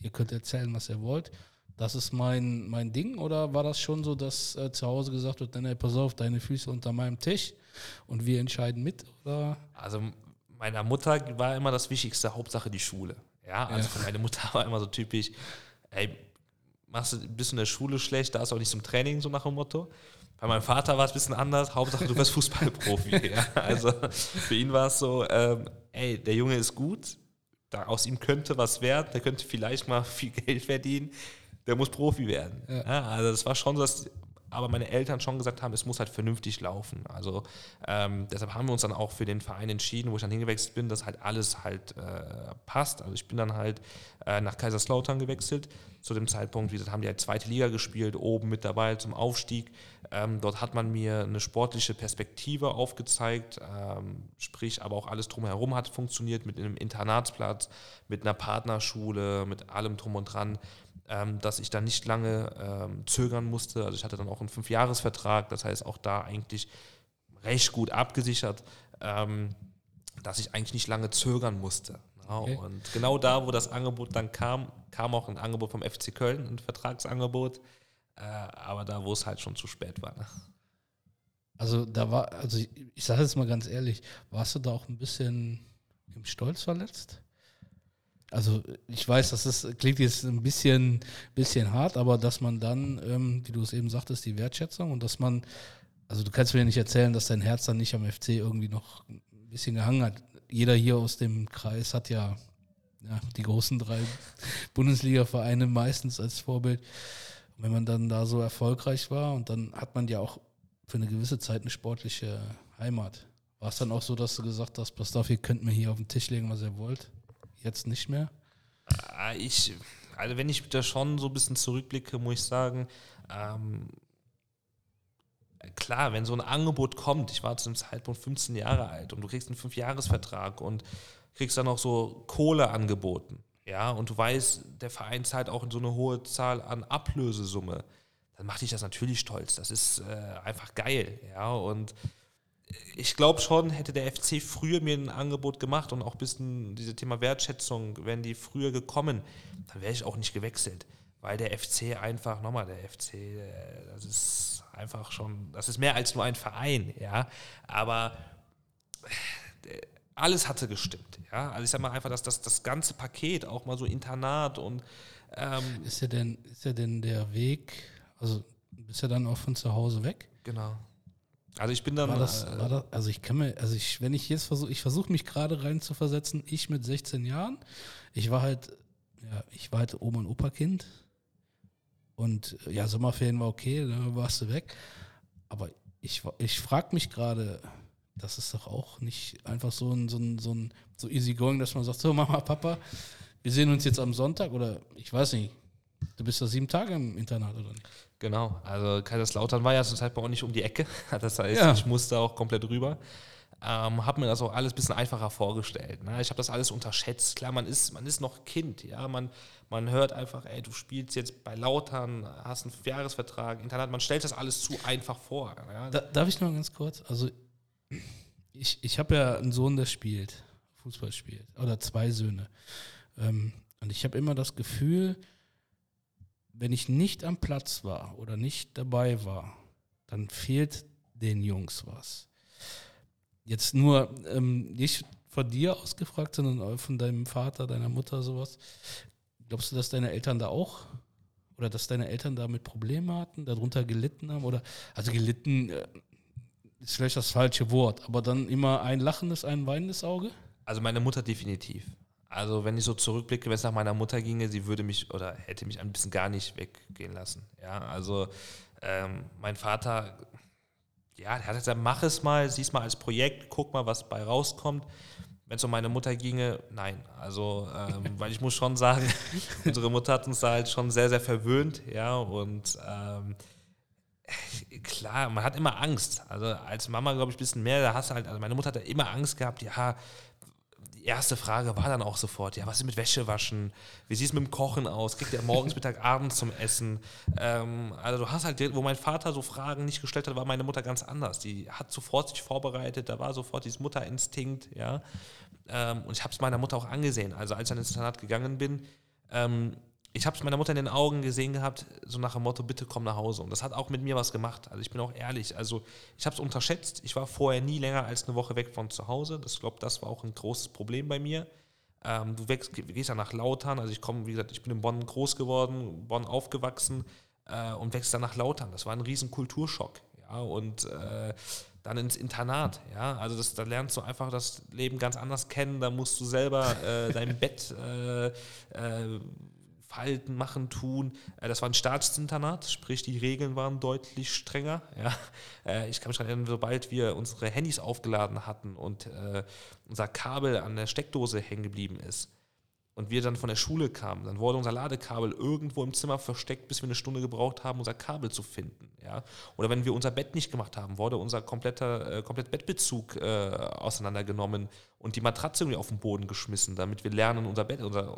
ihr könnt erzählen, was ihr wollt. Das ist mein, mein Ding? Oder war das schon so, dass äh, zu Hause gesagt wird, nee, pass auf, deine Füße unter meinem Tisch und wir entscheiden mit? Oder? Also meiner Mutter war immer das Wichtigste, Hauptsache die Schule. Ja, also Ja. meine Mutter [LAUGHS] war immer so typisch, ey, machst du, bist in der Schule schlecht, da ist auch nicht zum Training, so nach dem Motto. Bei meinem Vater war es ein bisschen anders, Hauptsache du wirst Fußballprofi. [LAUGHS] ja. Also für ihn war es so, ähm, ey, der Junge ist gut, da aus ihm könnte was werden, der könnte vielleicht mal [LAUGHS] viel Geld verdienen, der muss Profi werden. Ja, also das war schon so, dass aber meine Eltern schon gesagt haben, es muss halt vernünftig laufen. Also ähm, deshalb haben wir uns dann auch für den Verein entschieden, wo ich dann hingewechselt bin, dass halt alles halt äh, passt. Also ich bin dann halt äh, nach Kaiserslautern gewechselt. Zu dem Zeitpunkt, wie gesagt, haben die halt zweite Liga gespielt, oben mit dabei zum Aufstieg. Ähm, dort hat man mir eine sportliche Perspektive aufgezeigt, ähm, sprich, aber auch alles drumherum hat funktioniert mit einem Internatsplatz, mit einer Partnerschule, mit allem drum und dran ähm, dass ich dann nicht lange ähm, zögern musste. Also ich hatte dann auch einen Fünfjahresvertrag, das heißt auch da eigentlich recht gut abgesichert, ähm, dass ich eigentlich nicht lange zögern musste. Ja, Okay. Und genau da, wo das Angebot dann kam, kam auch ein Angebot vom FC Köln, ein Vertragsangebot, äh, aber da, wo es halt schon zu spät war. Ne? Also da war, also ich, ich sage jetzt mal ganz ehrlich, warst du da auch ein bisschen im Stolz verletzt? Also ich weiß, das klingt jetzt ein bisschen, bisschen hart, aber dass man dann, ähm, wie du es eben sagtest, die Wertschätzung und dass man, also du kannst mir nicht erzählen, dass dein Herz dann nicht am FC irgendwie noch ein bisschen gehangen hat. Jeder hier aus dem Kreis hat ja, ja die großen drei [LAUGHS] Bundesliga-Vereine meistens als Vorbild. Und wenn man dann da so erfolgreich war und dann hat man ja auch für eine gewisse Zeit eine sportliche Heimat. War es dann auch so, dass du gesagt hast, passt auf, ihr könnt mir hier auf den Tisch legen, was ihr wollt? Jetzt nicht mehr? Ah, Ich, also wenn ich da schon so ein bisschen zurückblicke, muss ich sagen, ähm, klar, wenn so ein Angebot kommt, ich war zu dem Zeitpunkt 15 Jahre alt und du kriegst einen Fünfjahresvertrag und kriegst dann auch so Kohle angeboten, ja, und du weißt, der Verein zahlt auch so eine hohe Zahl an Ablösesumme, dann macht dich das natürlich stolz. Das ist äh, einfach geil, ja, und ich glaube schon, hätte der FC früher mir ein Angebot gemacht und auch ein bisschen dieses Thema Wertschätzung, wären die früher gekommen, dann wäre ich auch nicht gewechselt. Weil der FC einfach, nochmal, der FC, äh, das ist einfach schon, das ist mehr als nur ein Verein, ja. Aber äh, alles hatte gestimmt, ja. Also ich sag mal einfach, dass das, das ganze Paket, auch mal so Internat und ähm, Ist ja denn, ist ja denn der Weg, also bist ja dann auch von zu Hause weg? genau. Also ich bin dann. War das, war das, also ich kann mir, also ich, wenn ich jetzt versuche, ich versuche mich gerade rein zu versetzen, ich mit 16 Jahren, ich war halt, ja, ich war halt Oma und Opa-Kind und äh, ja, Sommerferien war okay, da warst du weg. Aber ich, ich frage mich gerade, das ist doch auch nicht einfach so ein, so ein, so ein so easy going, dass man sagt, so Mama, Papa, wir sehen uns jetzt am Sonntag oder ich weiß nicht, du bist da sieben Tage im Internat oder nicht? Genau, also Kaiserslautern war ja zur Zeit bei auch nicht um die Ecke. [LAUGHS] Das heißt, Ja. ich musste auch komplett rüber. Ähm, habe mir das auch alles ein bisschen einfacher vorgestellt. Ne? Ich habe das alles unterschätzt. Klar, man ist, man ist noch Kind. Ja? Man, man hört einfach, ey, du spielst jetzt bei Lautern, hast einen Jahresvertrag, Internat. Man stellt das alles zu einfach vor. Ja? Da, darf ich noch ganz kurz? Also, ich, ich habe ja einen Sohn, der spielt, Fußball spielt, oder zwei Söhne. Ähm, und ich habe immer das Gefühl, wenn ich nicht am Platz war oder nicht dabei war, dann fehlt den Jungs was. Jetzt nur ähm, nicht von dir ausgefragt, sondern von deinem Vater, deiner Mutter, sowas. Glaubst du, dass deine Eltern da auch oder dass deine Eltern damit Probleme hatten, darunter gelitten haben? Oder also gelitten äh, ist vielleicht das falsche Wort, aber dann immer ein lachendes, ein weinendes Auge? Also meine Mutter definitiv. Also wenn ich so zurückblicke, wenn es nach meiner Mutter ginge, sie würde mich oder hätte mich ein bisschen gar nicht weggehen lassen. Ja, also ähm, mein Vater, ja, der hat gesagt, mach es mal, sieh es mal als Projekt, guck mal, was bei rauskommt. Wenn es um meine Mutter ginge, nein. Also, ähm, weil ich muss schon sagen, [LAUGHS] unsere Mutter hat uns da halt schon sehr, sehr verwöhnt, ja, und ähm, klar, man hat immer Angst. Also als Mama, glaube ich, ein bisschen mehr, da hast du halt, also meine Mutter hat ja immer Angst gehabt, ja, die erste Frage war dann auch sofort, ja, was ist mit Wäsche waschen? Wie sieht es mit dem Kochen aus? Kriegt er morgens, [LAUGHS] Mittag, abends zum Essen? Ähm, also du hast halt, wo mein Vater so Fragen nicht gestellt hat, war meine Mutter ganz anders. Die hat sofort sich vorbereitet, da war sofort dieses Mutterinstinkt, ja. Ähm, und ich habe es meiner Mutter auch angesehen. Also als ich dann ins Internat gegangen bin, ähm, ich habe es meiner Mutter in den Augen gesehen gehabt, so nach dem Motto, bitte komm nach Hause. Und das hat auch mit mir was gemacht. Also ich bin auch ehrlich. Also ich habe es unterschätzt. Ich war vorher nie länger als eine Woche weg von zu Hause. Das glaube, das war auch ein großes Problem bei mir. Ähm, du wächst, gehst ja nach Lautern. Also ich komme, wie gesagt, ich bin in Bonn groß geworden, Bonn aufgewachsen äh, und wächst dann nach Lautern. Das war ein riesen Kulturschock. Ja, und äh, dann ins Internat, ja, also das, da lernst du einfach das Leben ganz anders kennen, da musst du selber äh, dein Bett äh, äh, falten, machen, tun. Äh, das war ein Staatsinternat, sprich die Regeln waren deutlich strenger. [LAUGHS] Ja. Äh, ich kann mich daran erinnern, sobald wir unsere Handys aufgeladen hatten und äh, unser Kabel an der Steckdose hängen geblieben ist und wir dann von der Schule kamen, dann wurde unser Ladekabel irgendwo im Zimmer versteckt, bis wir eine Stunde gebraucht haben, unser Kabel zu finden. Ja. Oder wenn wir unser Bett nicht gemacht haben, wurde unser kompletter, äh, komplett Bettbezug äh, auseinandergenommen und die Matratze irgendwie auf den Boden geschmissen, damit wir lernen, unser Bett, unser,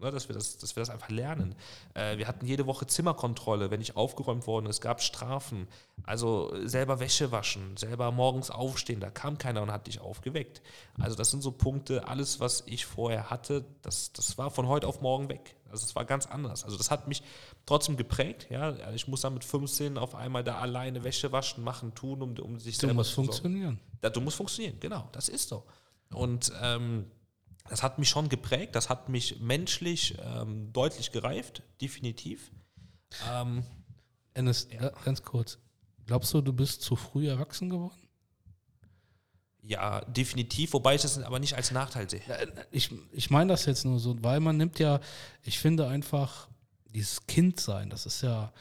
ne, dass, wir das, dass wir das einfach lernen. Äh, wir hatten jede Woche Zimmerkontrolle, wenn nicht aufgeräumt worden ist, gab Strafen. Also selber Wäsche waschen, selber morgens aufstehen, da kam keiner und hat dich aufgeweckt. Also das sind so Punkte, alles, was ich vorher hatte, das, das war von heute auf morgen weg. Also das war ganz anders. Also das hat mich trotzdem geprägt. Ja, Also ich muss dann mit 15 auf einmal da alleine Wäsche waschen, machen, tun, um, um sich Du selber musst zu sorgen. funktionieren. Ja, du musst funktionieren, genau, das ist so. Und ähm, das hat mich schon geprägt, das hat mich menschlich ähm, deutlich gereift, definitiv. Ähm, Ennis, ga- ganz kurz. Glaubst du, du bist zu früh erwachsen geworden? ja, definitiv, wobei ich das aber nicht als Nachteil sehe. Ja, Ich, ich meine das jetzt nur so, weil man nimmt ja, ich finde einfach, dieses Kindsein, das ist ja,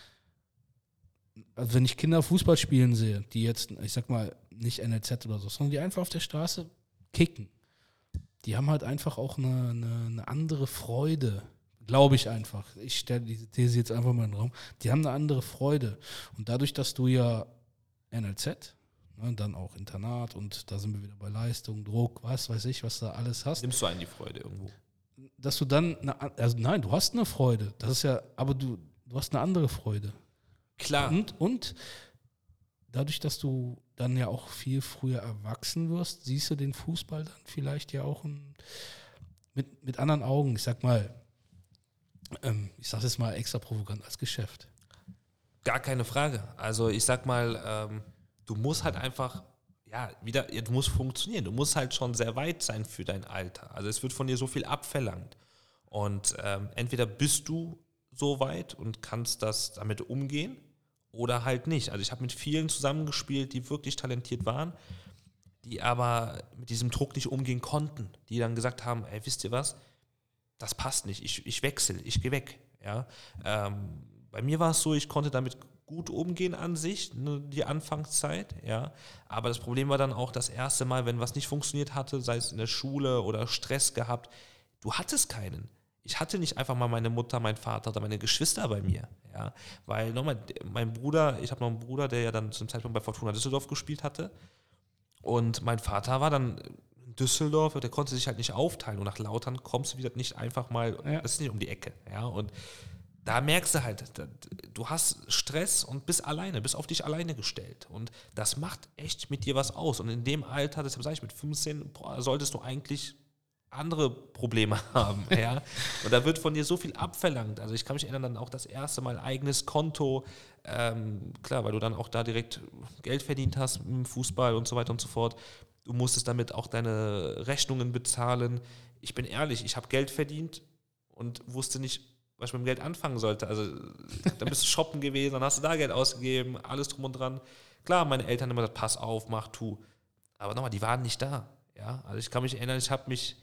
also wenn ich Kinder Fußball spielen sehe, die jetzt, ich sag mal, nicht NLZ oder so, sondern die einfach auf der Straße kicken, die haben halt einfach auch eine, eine, eine andere Freude, glaube ich einfach. Ich stelle diese These jetzt einfach mal in den Raum. Die haben eine andere Freude. Und dadurch, dass du ja NLZ, ne, dann auch Internat und da sind wir wieder bei Leistung, Druck, was weiß ich, was da alles hast Nimmst du einen die Freude irgendwo? dass du dann, eine, also nein, du hast eine Freude. Das ist ja, aber du, du hast eine andere Freude. Klar, Und, und dadurch, dass du dann ja auch viel früher erwachsen wirst, siehst du den Fußball dann vielleicht ja auch ein, mit, mit anderen Augen. Ich sag mal, ähm, ich sag jetzt mal extra provokant als Geschäft. gar keine Frage. Also ich sag mal, ähm, du musst halt einfach, ja, wieder, du musst funktionieren. Du musst halt schon sehr weit sein für dein Alter. Also es wird von dir so viel abverlangt. Und ähm, entweder bist du so weit und kannst das damit umgehen oder halt nicht. Also ich habe mit vielen zusammengespielt, die wirklich talentiert waren, die aber mit diesem Druck nicht umgehen konnten, die dann gesagt haben, ey, wisst ihr was, das passt nicht, ich, ich wechsle, ich gehe weg. Ja? Ähm, bei mir war es so, ich konnte damit gut umgehen an sich, ne, die Anfangszeit, ja. Aber das Problem war dann auch das erste Mal, wenn was nicht funktioniert hatte, sei es in der Schule oder Stress gehabt, du hattest keinen. Ich hatte nicht einfach mal meine Mutter, mein Vater oder meine Geschwister bei mir, ja. Weil nochmal, mein Bruder, ich habe noch einen Bruder, der ja dann zum Zeitpunkt bei Fortuna Düsseldorf gespielt hatte. Und mein Vater war dann in Düsseldorf, der konnte sich halt nicht aufteilen. Und nach Lautern kommst du wieder nicht einfach mal, ja. das ist nicht um die Ecke, ja. Und da merkst du halt, du hast Stress und bist alleine, bist auf dich alleine gestellt. Und das macht echt mit dir was aus. Und in dem Alter, deshalb sage ich, mit 15 boah, solltest du eigentlich andere Probleme [LAUGHS] haben. [LAUGHS] ja? Und da wird von dir so viel abverlangt. Also ich kann mich erinnern, dann auch das erste Mal eigenes Konto. Ähm, klar, weil du dann auch da direkt Geld verdient hast im Fußball und so weiter und so fort. Du musstest damit auch deine Rechnungen bezahlen. Ich bin ehrlich, ich habe Geld verdient und wusste nicht, was ich mit dem Geld anfangen sollte. Also dann bist du [LAUGHS] shoppen gewesen, dann hast du da Geld ausgegeben, alles drum und dran. Klar, meine Eltern haben immer gesagt, pass auf, mach, tu. Aber nochmal, die waren nicht da. Ja, also ich kann mich erinnern, ich habe mich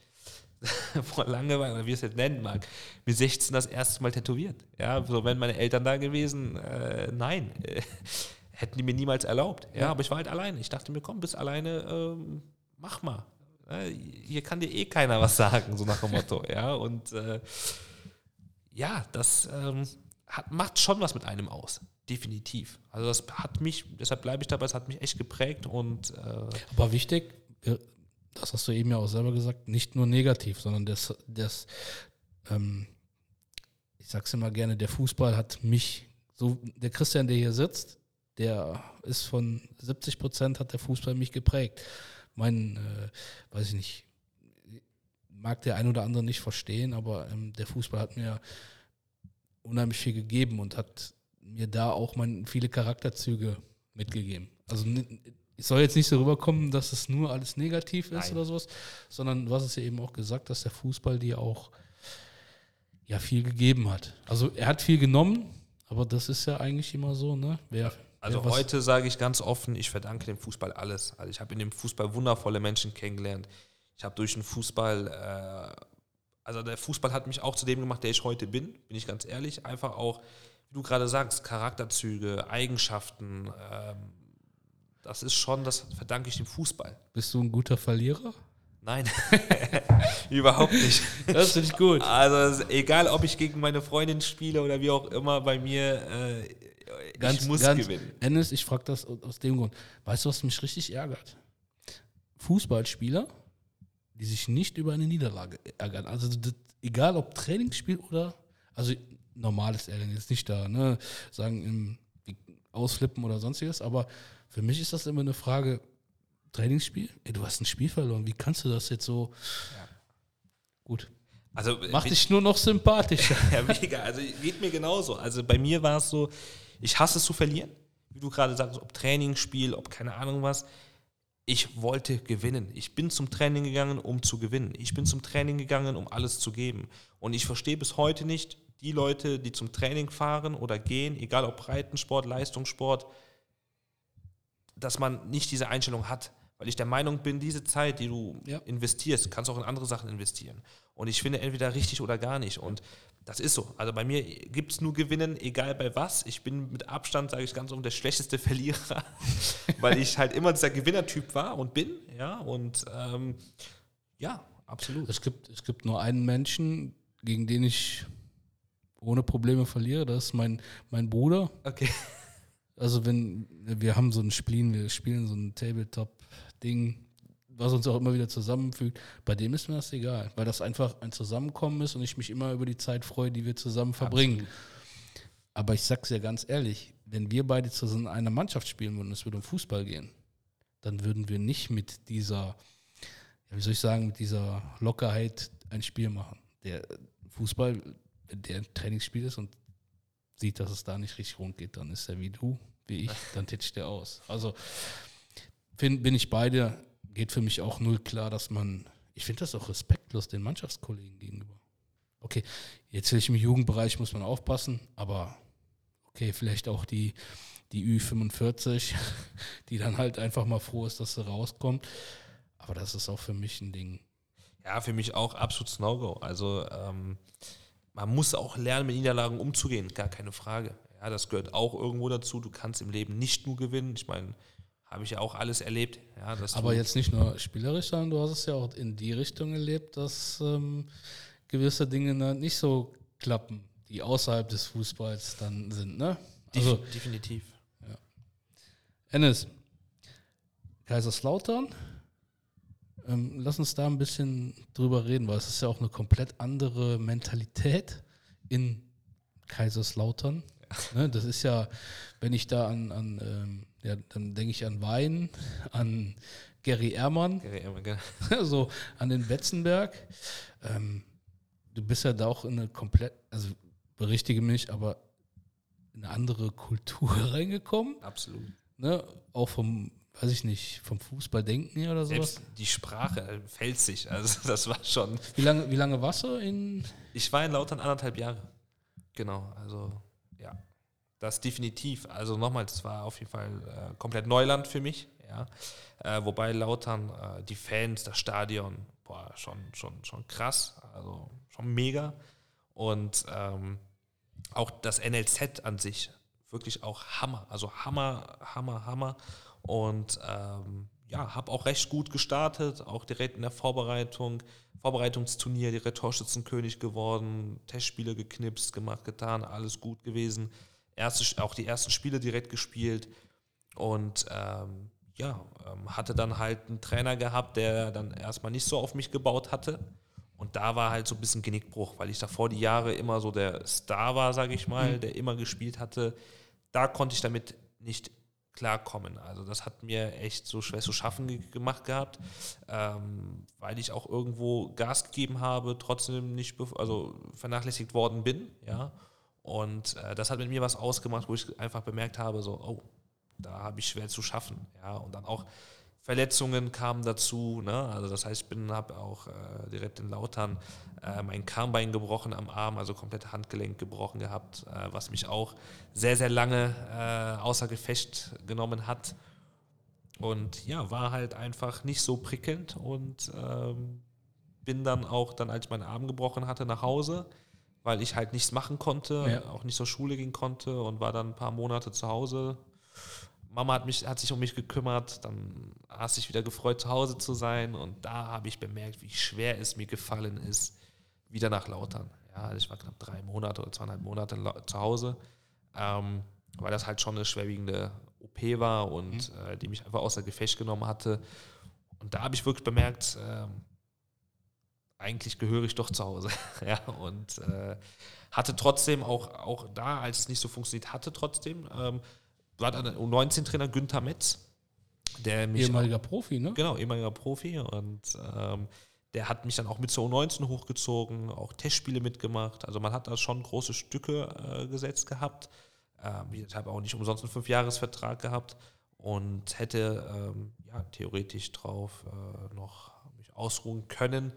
[LAUGHS] vor Langeweile, oder wie es jetzt nennen mag, mit 16 das erste Mal tätowiert. Ja, so wären meine Eltern da gewesen, äh, nein, äh, [LAUGHS] hätten die mir niemals erlaubt. Ja, ja, aber ich war halt alleine. Ich dachte mir, komm, bist alleine, ähm, mach mal. hier kann dir eh keiner was sagen, so nach dem Motto. [LAUGHS] ja, und äh, ja, das ähm, hat, macht schon was mit einem aus. Definitiv. Also das hat mich, deshalb bleibe ich dabei, es hat mich echt geprägt und äh Aber wichtig, das hast du eben ja auch selber gesagt, nicht nur negativ, sondern das, das ähm, ich sag's immer gerne, der Fußball hat mich, so der Christian, der hier sitzt, der ist von 70 Prozent hat der Fußball mich geprägt. Mein, äh, weiß ich nicht, mag der ein oder andere nicht verstehen, aber ähm, der Fußball hat mir unheimlich viel gegeben und hat mir da auch mein, viele Charakterzüge mitgegeben. Also es soll jetzt nicht so rüberkommen, dass es nur alles negativ ist Nein. oder sowas, sondern du hast es ja eben auch gesagt, dass der Fußball dir auch ja viel gegeben hat. Also er hat viel genommen, aber das ist ja eigentlich immer so, ne? Wer, also wer heute sage ich ganz offen, ich verdanke dem Fußball alles. Also ich habe in dem Fußball wundervolle Menschen kennengelernt. Ich habe durch den Fußball, äh, also der Fußball hat mich auch zu dem gemacht, der ich heute bin, bin ich ganz ehrlich. Einfach auch, wie du gerade sagst, Charakterzüge, Eigenschaften. Ähm, das ist schon, das verdanke ich dem Fußball. Bist du ein guter Verlierer? Nein, [LAUGHS] überhaupt nicht. Das finde ich gut. Also egal, ob ich gegen meine Freundin spiele oder wie auch immer, bei mir, äh, ganz, ich muss ganz, gewinnen. Ennis, ich frage das aus dem Grund. Weißt du, was mich richtig ärgert? Fußballspieler, die sich nicht über eine Niederlage ärgern. Also das, egal ob Trainingsspiel oder, also normales Ärgern, jetzt nicht da, ne, sagen im, ausflippen oder sonstiges, aber für mich ist das immer eine Frage, Trainingsspiel, ey, du hast ein Spiel verloren, wie kannst du das jetzt so, ja. gut. Also, Mach dich nur noch sympathischer. [LAUGHS] ja, mega. Also geht mir genauso. Also bei mir war es so, ich hasse es zu verlieren. Wie du gerade sagst, ob Trainingsspiel, ob keine Ahnung was ich wollte gewinnen. Ich bin zum Training gegangen, um zu gewinnen. Ich bin zum Training gegangen, um alles zu geben. Und ich verstehe bis heute nicht die Leute, die zum Training fahren oder gehen, egal ob Breitensport, Leistungssport, dass man nicht diese Einstellung hat. Weil ich der Meinung bin, diese Zeit, die du ja. investierst, kannst du auch in andere Sachen investieren. Und ich finde entweder richtig oder gar nicht. Und das ist so. Also bei mir gibt es nur Gewinnen, egal bei was. Ich bin mit Abstand, sage ich ganz um, der schlechteste [LAUGHS] Verlierer, weil ich halt immer dieser Gewinnertyp war und bin. Ja, und ähm, ja, absolut. Es gibt, es gibt nur einen Menschen, gegen den ich ohne Probleme verliere. Das ist mein, mein Bruder. Okay. Also wenn wir haben so ein Spiel, wir spielen so ein Tabletop-Ding was uns auch immer wieder zusammenfügt. Bei dem ist mir das egal, weil das einfach ein Zusammenkommen ist und ich mich immer über die Zeit freue, die wir zusammen verbringen. Absolut. Aber ich sag's ja ganz ehrlich, wenn wir beide zusammen in einer Mannschaft spielen würden es würde um Fußball gehen, dann würden wir nicht mit dieser, ja, wie soll ich sagen, mit dieser Lockerheit ein Spiel machen. Der Fußball, der ein Trainingsspiel ist und sieht, dass es da nicht richtig rund geht, dann ist er wie du, wie ich, dann titscht der aus. Also find, bin ich beide geht für mich auch null klar, dass man, ich finde das auch respektlos den Mannschaftskollegen gegenüber. Okay, jetzt will ich im Jugendbereich, muss man aufpassen, aber okay, vielleicht auch die, die Ü45, [LAUGHS] die dann halt einfach mal froh ist, dass sie rauskommt. Aber das ist auch für mich ein Ding. Ja, für mich auch absolutes No-Go. Also ähm, man muss auch lernen, mit Niederlagen umzugehen, gar keine Frage. Ja, das gehört auch irgendwo dazu. Du kannst im Leben nicht nur gewinnen. Ich meine, habe ich ja auch alles erlebt. Ja, Aber jetzt nicht nur spielerisch, sondern du hast es ja auch in die Richtung erlebt, dass ähm, gewisse Dinge nicht so klappen, die außerhalb des Fußballs dann sind, ne? Also, definitiv. Ja. Ennis, Kaiserslautern, ähm, lass uns da ein bisschen drüber reden, weil es ist ja auch eine komplett andere Mentalität in Kaiserslautern. [LAUGHS] Ne, das ist ja, wenn ich da an, an ähm, ja, dann denke ich an Wein, an Gary Ehrmann, Gary Ehrmann genau. [LAUGHS] so an den Betzenberg. Ähm, du bist ja da auch in eine komplett, also berichtige mich, aber in eine andere Kultur [LAUGHS] reingekommen. Absolut. Ne, auch vom, weiß ich nicht, vom Fußballdenken her oder so. Selbst die Sprache fällt sich, also das war schon. Wie lange, wie lange warst du in? Ich war in Lautern anderthalb Jahre. Genau, also das definitiv. Also nochmal, das war auf jeden Fall äh, komplett Neuland für mich. Ja, äh, wobei Lautern, äh, die Fans, das Stadion, boah, schon, schon, schon krass, also schon mega. Und ähm, auch das NLZ an sich, wirklich auch Hammer, also Hammer, Hammer, Hammer. Und ähm, ja, habe auch recht gut gestartet, auch direkt in der Vorbereitung. Vorbereitungsturnier, direkt Torschützenkönig geworden, Testspiele geknipst, gemacht, getan, alles gut gewesen. Erste, auch die ersten Spiele direkt gespielt und ähm, ja, ähm, hatte dann halt einen Trainer gehabt, der dann erstmal nicht so auf mich gebaut hatte. Und da war halt so ein bisschen Genickbruch, weil ich davor die Jahre immer so der Star war, sage ich mal, mhm. der immer gespielt hatte. Da konnte ich damit nicht klarkommen. Also das hat mir echt so schwer zu schaffen gemacht gehabt, ähm, weil ich auch irgendwo Gas gegeben habe, trotzdem nicht also vernachlässigt worden bin, ja. Und äh, das hat mit mir was ausgemacht, wo ich einfach bemerkt habe, so, oh, da habe ich schwer zu schaffen, ja. Und dann auch Verletzungen kamen dazu. Ne? Also das heißt, ich habe auch äh, direkt in Lautern äh, mein Kahnbein gebrochen am Arm, also komplett Handgelenk gebrochen gehabt, äh, was mich auch sehr, sehr lange äh, außer Gefecht genommen hat. Und ja, war halt einfach nicht so prickelnd und ähm, bin dann auch, dann als ich meinen Arm gebrochen hatte, nach Hause, weil ich halt nichts machen konnte, ja. auch nicht zur Schule gehen konnte und war dann ein paar Monate zu Hause Mama hat, mich, hat sich um mich gekümmert, dann hast du dich wieder gefreut, zu Hause zu sein. Und da habe ich bemerkt, wie schwer es mir gefallen ist, wieder nach Lautern. Ja, ich war knapp drei Monate oder zweieinhalb Monate zu Hause, ähm, weil das halt schon eine schwerwiegende OP war und mhm. äh, die mich einfach außer Gefecht genommen hatte. Und da habe ich wirklich bemerkt, äh, eigentlich gehöre ich doch zu Hause. [LAUGHS] ja, und äh, hatte trotzdem auch, auch da, als es nicht so funktioniert hatte, trotzdem ähm, war dann U19-Trainer Günther Metz. Der mich ehemaliger auch, Profi, ne? Genau, ehemaliger Profi. Und ähm, der hat mich dann auch mit zur U19 hochgezogen, auch Testspiele mitgemacht. Also man hat da schon große Stücke äh, gesetzt gehabt. Ähm, ich habe auch nicht umsonst einen Fünfjahresvertrag gehabt und hätte ähm, ja, theoretisch drauf äh, noch mich ausruhen können.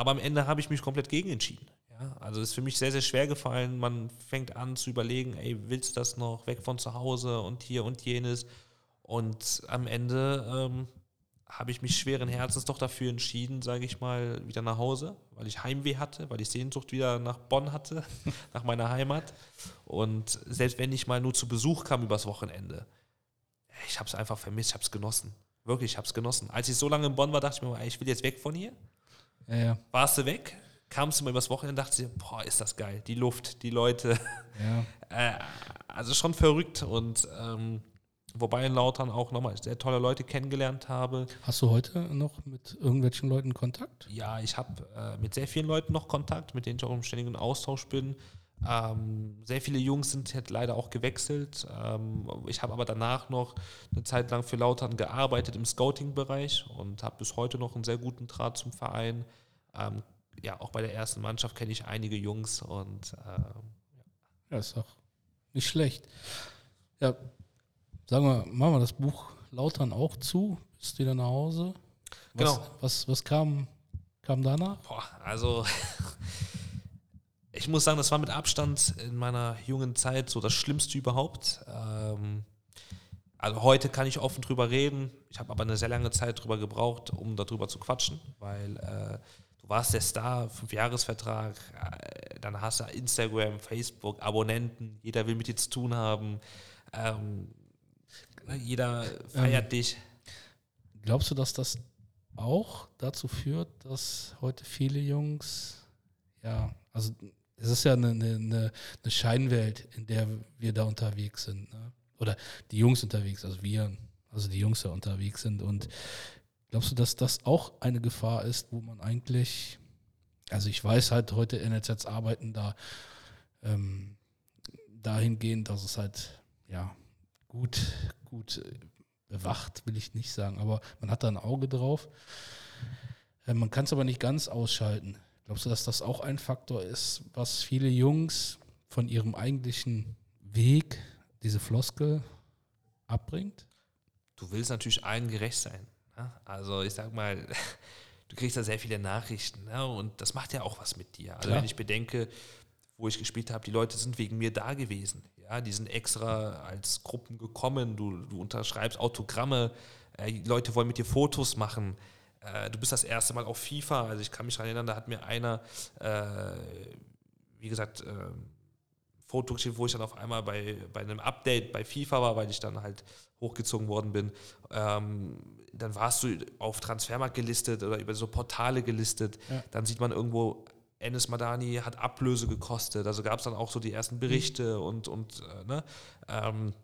Aber am Ende habe ich mich komplett gegen entschieden. Ja, also ist für mich sehr, sehr schwer gefallen. Man fängt an zu überlegen, ey, willst du das noch weg von zu Hause und hier und jenes? Und am Ende ähm, habe ich mich schweren Herzens doch dafür entschieden, sage ich mal, wieder nach Hause, weil ich Heimweh hatte, weil ich Sehnsucht wieder nach Bonn hatte, [LAUGHS] nach meiner Heimat. Und selbst wenn ich mal nur zu Besuch kam übers Wochenende, ich habe es einfach vermisst, ich habe es genossen. Wirklich, ich habe es genossen. Als ich so lange in Bonn war, dachte ich mir, ey, ich will jetzt weg von hier. Ja, ja. Warst du weg? kamst du mal übers Wochenende und dachte boah, ist das geil. Die Luft, die Leute. Ja. [LAUGHS] äh, also schon verrückt. Und ähm, wobei in Lautern auch nochmal sehr tolle Leute kennengelernt habe. Hast du heute noch mit irgendwelchen Leuten Kontakt? Ja, ich habe äh, mit sehr vielen Leuten noch Kontakt, mit denen ich auch im ständigen Austausch bin. Ähm, sehr viele Jungs sind halt leider auch gewechselt. Ähm, ich habe aber danach noch eine Zeit lang für Lautern gearbeitet im Scouting-Bereich und habe bis heute noch einen sehr guten Draht zum Verein. Ähm, ja, auch bei der ersten Mannschaft kenne ich einige Jungs und ja. ja, ist doch nicht schlecht. Ja, sagen wir, machen wir das Buch Lautern auch zu, bist du wieder nach Hause? Was, genau. Was, was kam, kam danach? Boah, also [LAUGHS] ich muss sagen, das war mit Abstand in meiner jungen Zeit so das Schlimmste überhaupt. Ähm, also heute kann ich offen drüber reden. Ich habe aber eine sehr lange Zeit drüber gebraucht, um darüber zu quatschen, weil äh, warst der Star, Fünfjahresvertrag, äh, dann hast du Instagram, Facebook, Abonnenten, jeder will mit dir zu tun haben, ähm, jeder feiert ähm, dich. Glaubst du, dass das auch dazu führt, dass heute viele Jungs, ja, also es ist ja eine, eine, eine Scheinwelt, in der wir da unterwegs sind. Ne? Oder die Jungs unterwegs, also wir, also die Jungs da unterwegs sind. Und glaubst du, dass das auch eine Gefahr ist, wo man eigentlich, also ich weiß halt, heute NLZs arbeiten da ähm, dahingehend, dass es halt, ja, gut, gut bewacht, will ich nicht sagen, aber man hat da ein Auge drauf. Äh, man kann es aber nicht ganz ausschalten. Glaubst du, dass das auch ein Faktor ist, was viele Jungs von ihrem eigentlichen Weg, diese Floskel, abbringt? Du willst natürlich allen gerecht sein. Ne? Also ich sag mal, [LAUGHS] du kriegst da sehr viele Nachrichten ne? und das macht ja auch was mit dir. Also Klar. wenn ich bedenke, wo ich gespielt habe, die Leute sind wegen mir da gewesen. Ja, die sind extra als Gruppen gekommen, du, du unterschreibst Autogramme, äh, Leute wollen mit dir Fotos machen. Äh, du bist das erste Mal auf FIFA, also ich kann mich daran erinnern, da hat mir einer, äh, wie gesagt, äh, Foto geschickt, wo ich dann auf einmal bei, bei einem Update bei FIFA war, weil ich dann halt hochgezogen worden bin. Ähm, dann warst du auf Transfermarkt gelistet oder über so Portale gelistet. Ja. Dann sieht man irgendwo Enes Madani hat Ablöse gekostet. Also gab es dann auch so die ersten Berichte mhm. und, und äh, ne? Ähm,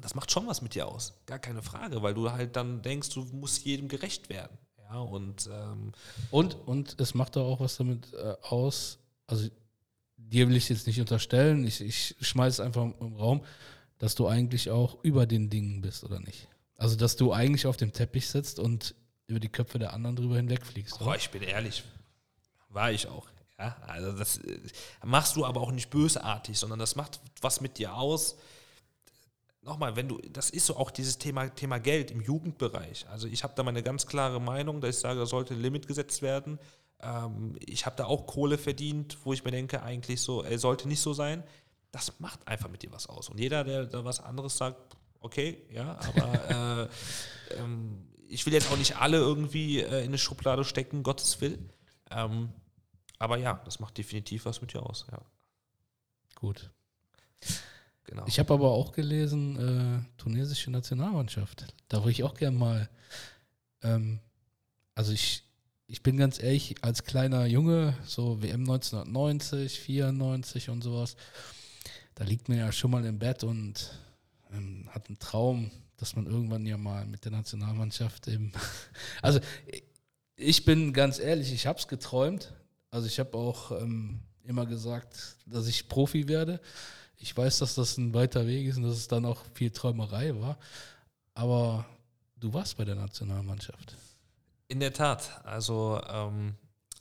das macht schon was mit dir aus. Gar keine Frage, weil du halt dann denkst, du musst jedem gerecht werden. Ja, und, ähm, und, und es macht auch was damit äh, aus, also dir will ich jetzt nicht unterstellen, ich, ich schmeiße es einfach im Raum, dass du eigentlich auch über den Dingen bist, oder nicht? Also, dass du eigentlich auf dem Teppich sitzt und über die Köpfe der anderen drüber hinwegfliegst. Boah, ich bin ehrlich, war ich auch. Ja, also das äh, machst du aber auch nicht bösartig, sondern das macht was mit dir aus. Nochmal, wenn du, das ist so auch dieses Thema, Thema Geld im Jugendbereich. Also ich habe da meine ganz klare Meinung, dass ich sage, da sollte ein Limit gesetzt werden. Ähm, ich habe da auch Kohle verdient, wo ich mir denke, eigentlich so, er sollte nicht so sein. Das macht einfach mit dir was aus. Und jeder, der da was anderes sagt, okay, ja, aber äh, [LAUGHS] ähm, ich will jetzt auch nicht alle irgendwie äh, in eine Schublade stecken, Gottes Willen. Ähm, aber ja, das macht definitiv was mit dir aus, ja. Gut. Genau. Ich habe aber auch gelesen, äh, tunesische Nationalmannschaft. Da würde ich auch gerne mal. Ähm, also ich, ich bin ganz ehrlich, als kleiner Junge, so WM 1990, 94 und sowas, da liegt man ja schon mal im Bett und ähm, hat einen Traum, dass man irgendwann ja mal mit der Nationalmannschaft eben. [LAUGHS] Also ich bin ganz ehrlich, ich habe es geträumt, also ich habe auch ähm, immer gesagt, dass ich Profi werde. Ich weiß, dass das ein weiter Weg ist und dass es dann auch viel Träumerei war. Aber du warst bei der Nationalmannschaft. In der Tat. Also ähm,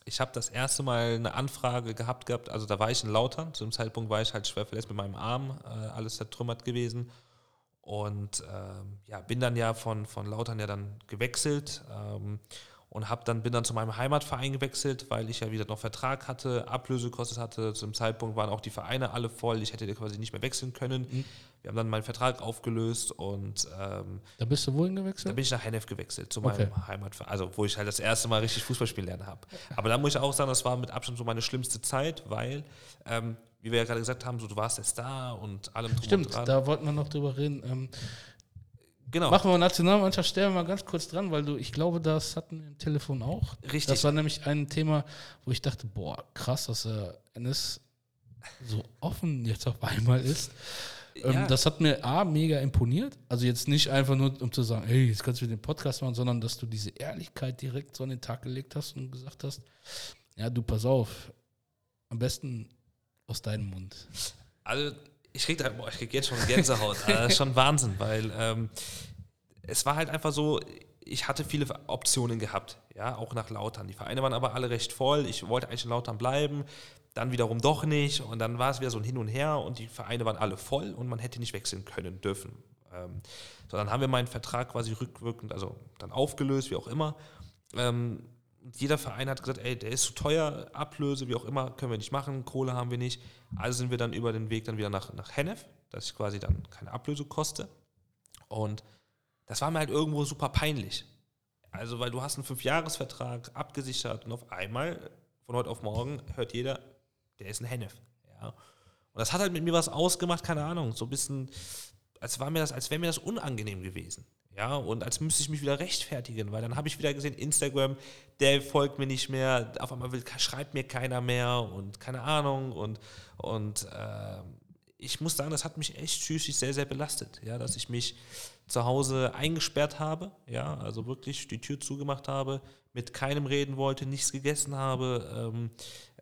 ich habe das erste Mal eine Anfrage gehabt gehabt. Also da war ich in Lautern. Zu dem Zeitpunkt war ich halt schwer verletzt mit meinem Arm, äh, alles zertrümmert gewesen. Und ähm, ja, bin dann ja von, von Lautern ja dann gewechselt. Ähm, und hab dann, bin dann zu meinem Heimatverein gewechselt, weil ich ja wieder noch Vertrag hatte, Ablöse gekostet hatte. Zum Zeitpunkt waren auch die Vereine alle voll. Ich hätte quasi nicht mehr wechseln können. Mhm. Wir haben dann meinen Vertrag aufgelöst und ähm, Da bist du wohin gewechselt? Da bin ich nach Hennef gewechselt, zu meinem okay. Heimatverein. Also wo ich halt das erste Mal richtig Fußball spielen lernen habe. Aber da muss ich auch sagen, das war mit Abstand so meine schlimmste Zeit, weil, ähm, wie wir ja gerade gesagt haben, so, du warst der Star und allem drum Stimmt, da wollten wir noch drüber reden. Ähm, Genau. Machen wir Nationalmannschaft, stellen wir mal ganz kurz dran, weil du, ich glaube, das hatten wir im Telefon auch. Richtig. Das war nämlich ein Thema, wo ich dachte, boah, krass, dass er NS so offen jetzt auf einmal ist. Ähm, ja. das hat mir A, mega imponiert. Also jetzt nicht einfach nur, um zu sagen, hey, jetzt kannst du den Podcast machen, sondern dass du diese Ehrlichkeit direkt so an den Tag gelegt hast und gesagt hast, ja, du pass auf, am besten aus deinem Mund. Also ich krieg, da, boah, ich krieg jetzt schon Gänsehaut. das [LAUGHS] ist schon Wahnsinn, weil ähm, es war halt einfach so, ich hatte viele Optionen gehabt, ja, auch nach Lautern. Die Vereine waren aber alle recht voll. Ich wollte eigentlich in Lautern bleiben, dann wiederum doch nicht. Und dann war es wieder so ein Hin und Her und die Vereine waren alle voll und man hätte nicht wechseln können dürfen. Ähm, so, dann haben wir meinen Vertrag quasi rückwirkend, also dann aufgelöst, wie auch immer. Ähm, jeder Verein hat gesagt, ey, der ist zu teuer, Ablöse, wie auch immer, können wir nicht machen, Kohle haben wir nicht. Also sind wir dann über den Weg dann wieder nach, nach Hennef, dass ich quasi dann keine Ablöse koste. Und das war mir halt irgendwo super peinlich. Also, weil du hast einen Fünfjahresvertrag abgesichert und auf einmal von heute auf morgen hört jeder, der ist ein Hennef. Ja. Und das hat halt mit mir was ausgemacht, keine Ahnung, so ein bisschen, als, als wäre mir das unangenehm gewesen. Ja, und als müsste ich mich wieder rechtfertigen, weil dann habe ich wieder gesehen, Instagram, der folgt mir nicht mehr, auf einmal will, schreibt mir keiner mehr und keine Ahnung. Und, und äh, ich muss sagen, das hat mich echt psychisch sehr, sehr belastet, ja, dass ich mich zu Hause eingesperrt habe, ja, also wirklich die Tür zugemacht habe, mit keinem reden wollte, nichts gegessen habe, ähm,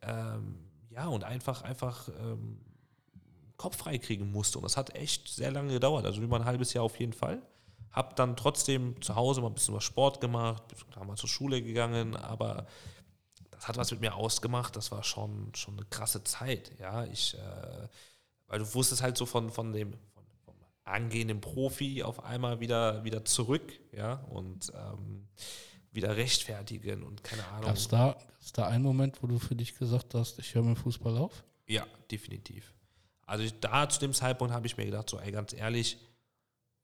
ähm, ja, und einfach, einfach ähm, Kopf frei kriegen musste. Und das hat echt sehr lange gedauert, also über ein halbes Jahr auf jeden Fall. Habe dann trotzdem zu Hause mal ein bisschen was Sport gemacht, da mal zur Schule gegangen, aber das hat was mit mir ausgemacht. Das war schon, schon eine krasse Zeit. Ja, ich, äh, weil du wusstest halt so von, von dem von, vom angehenden Profi auf einmal wieder, wieder zurück, ja, und ähm, wieder rechtfertigen und keine Ahnung. Gab es da, da einen Moment, wo du für dich gesagt hast, ich höre mir Fußball auf? Ja, definitiv. Also ich, da zu dem Zeitpunkt habe ich mir gedacht, so, ey, ganz ehrlich,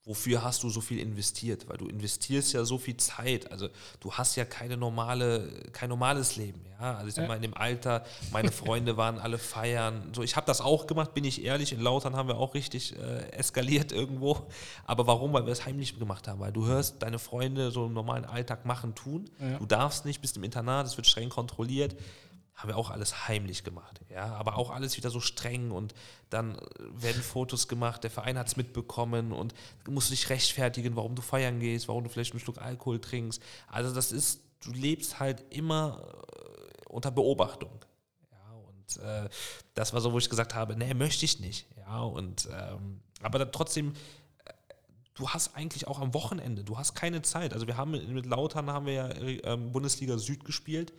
wofür hast du so viel investiert? Weil du investierst ja so viel Zeit. Also du hast ja keine normale, kein normales Leben. Ja? Also ich sag mal, in dem Alter, meine Freunde waren alle feiern. So, ich habe das auch gemacht, bin ich ehrlich. In Lautern haben wir auch richtig äh, eskaliert irgendwo. Aber warum? Weil wir es heimlich gemacht haben. Weil du hörst deine Freunde so im normalen Alltag machen, tun. Ja. Du darfst nicht, bist im Internat, es wird streng kontrolliert haben wir auch alles heimlich gemacht. Ja, aber auch alles wieder so streng und dann werden Fotos gemacht, der Verein hat es mitbekommen und musst dich rechtfertigen, warum du feiern gehst, warum du vielleicht einen Schluck Alkohol trinkst. Also das ist, du lebst halt immer äh, unter Beobachtung. Ja, und äh, das war so, wo ich gesagt habe, nee, möchte ich nicht. Ja, und ähm, aber trotzdem äh, du hast eigentlich auch am Wochenende, du hast keine Zeit. Also wir haben mit Lautern haben wir ja äh, Bundesliga Süd gespielt.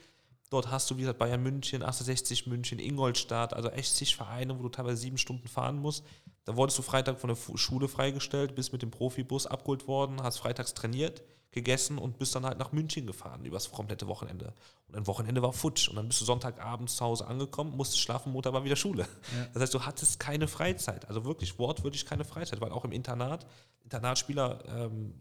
Dort hast du, wie gesagt, Bayern München, 68 München, Ingolstadt, also echt zig Vereine, wo du teilweise sieben Stunden fahren musst. Da wurdest du Freitag von der Schule freigestellt, bist mit dem Profibus abgeholt worden, hast freitags trainiert, gegessen und bist dann halt nach München gefahren übers komplette Wochenende. Und ein Wochenende war futsch. Und dann bist du Sonntagabends zu Hause angekommen, musstest schlafen, Montag war wieder Schule. Ja. Das heißt, du hattest keine Freizeit. Also wirklich wortwörtlich keine Freizeit, weil auch im Internat, Internatsspieler ähm,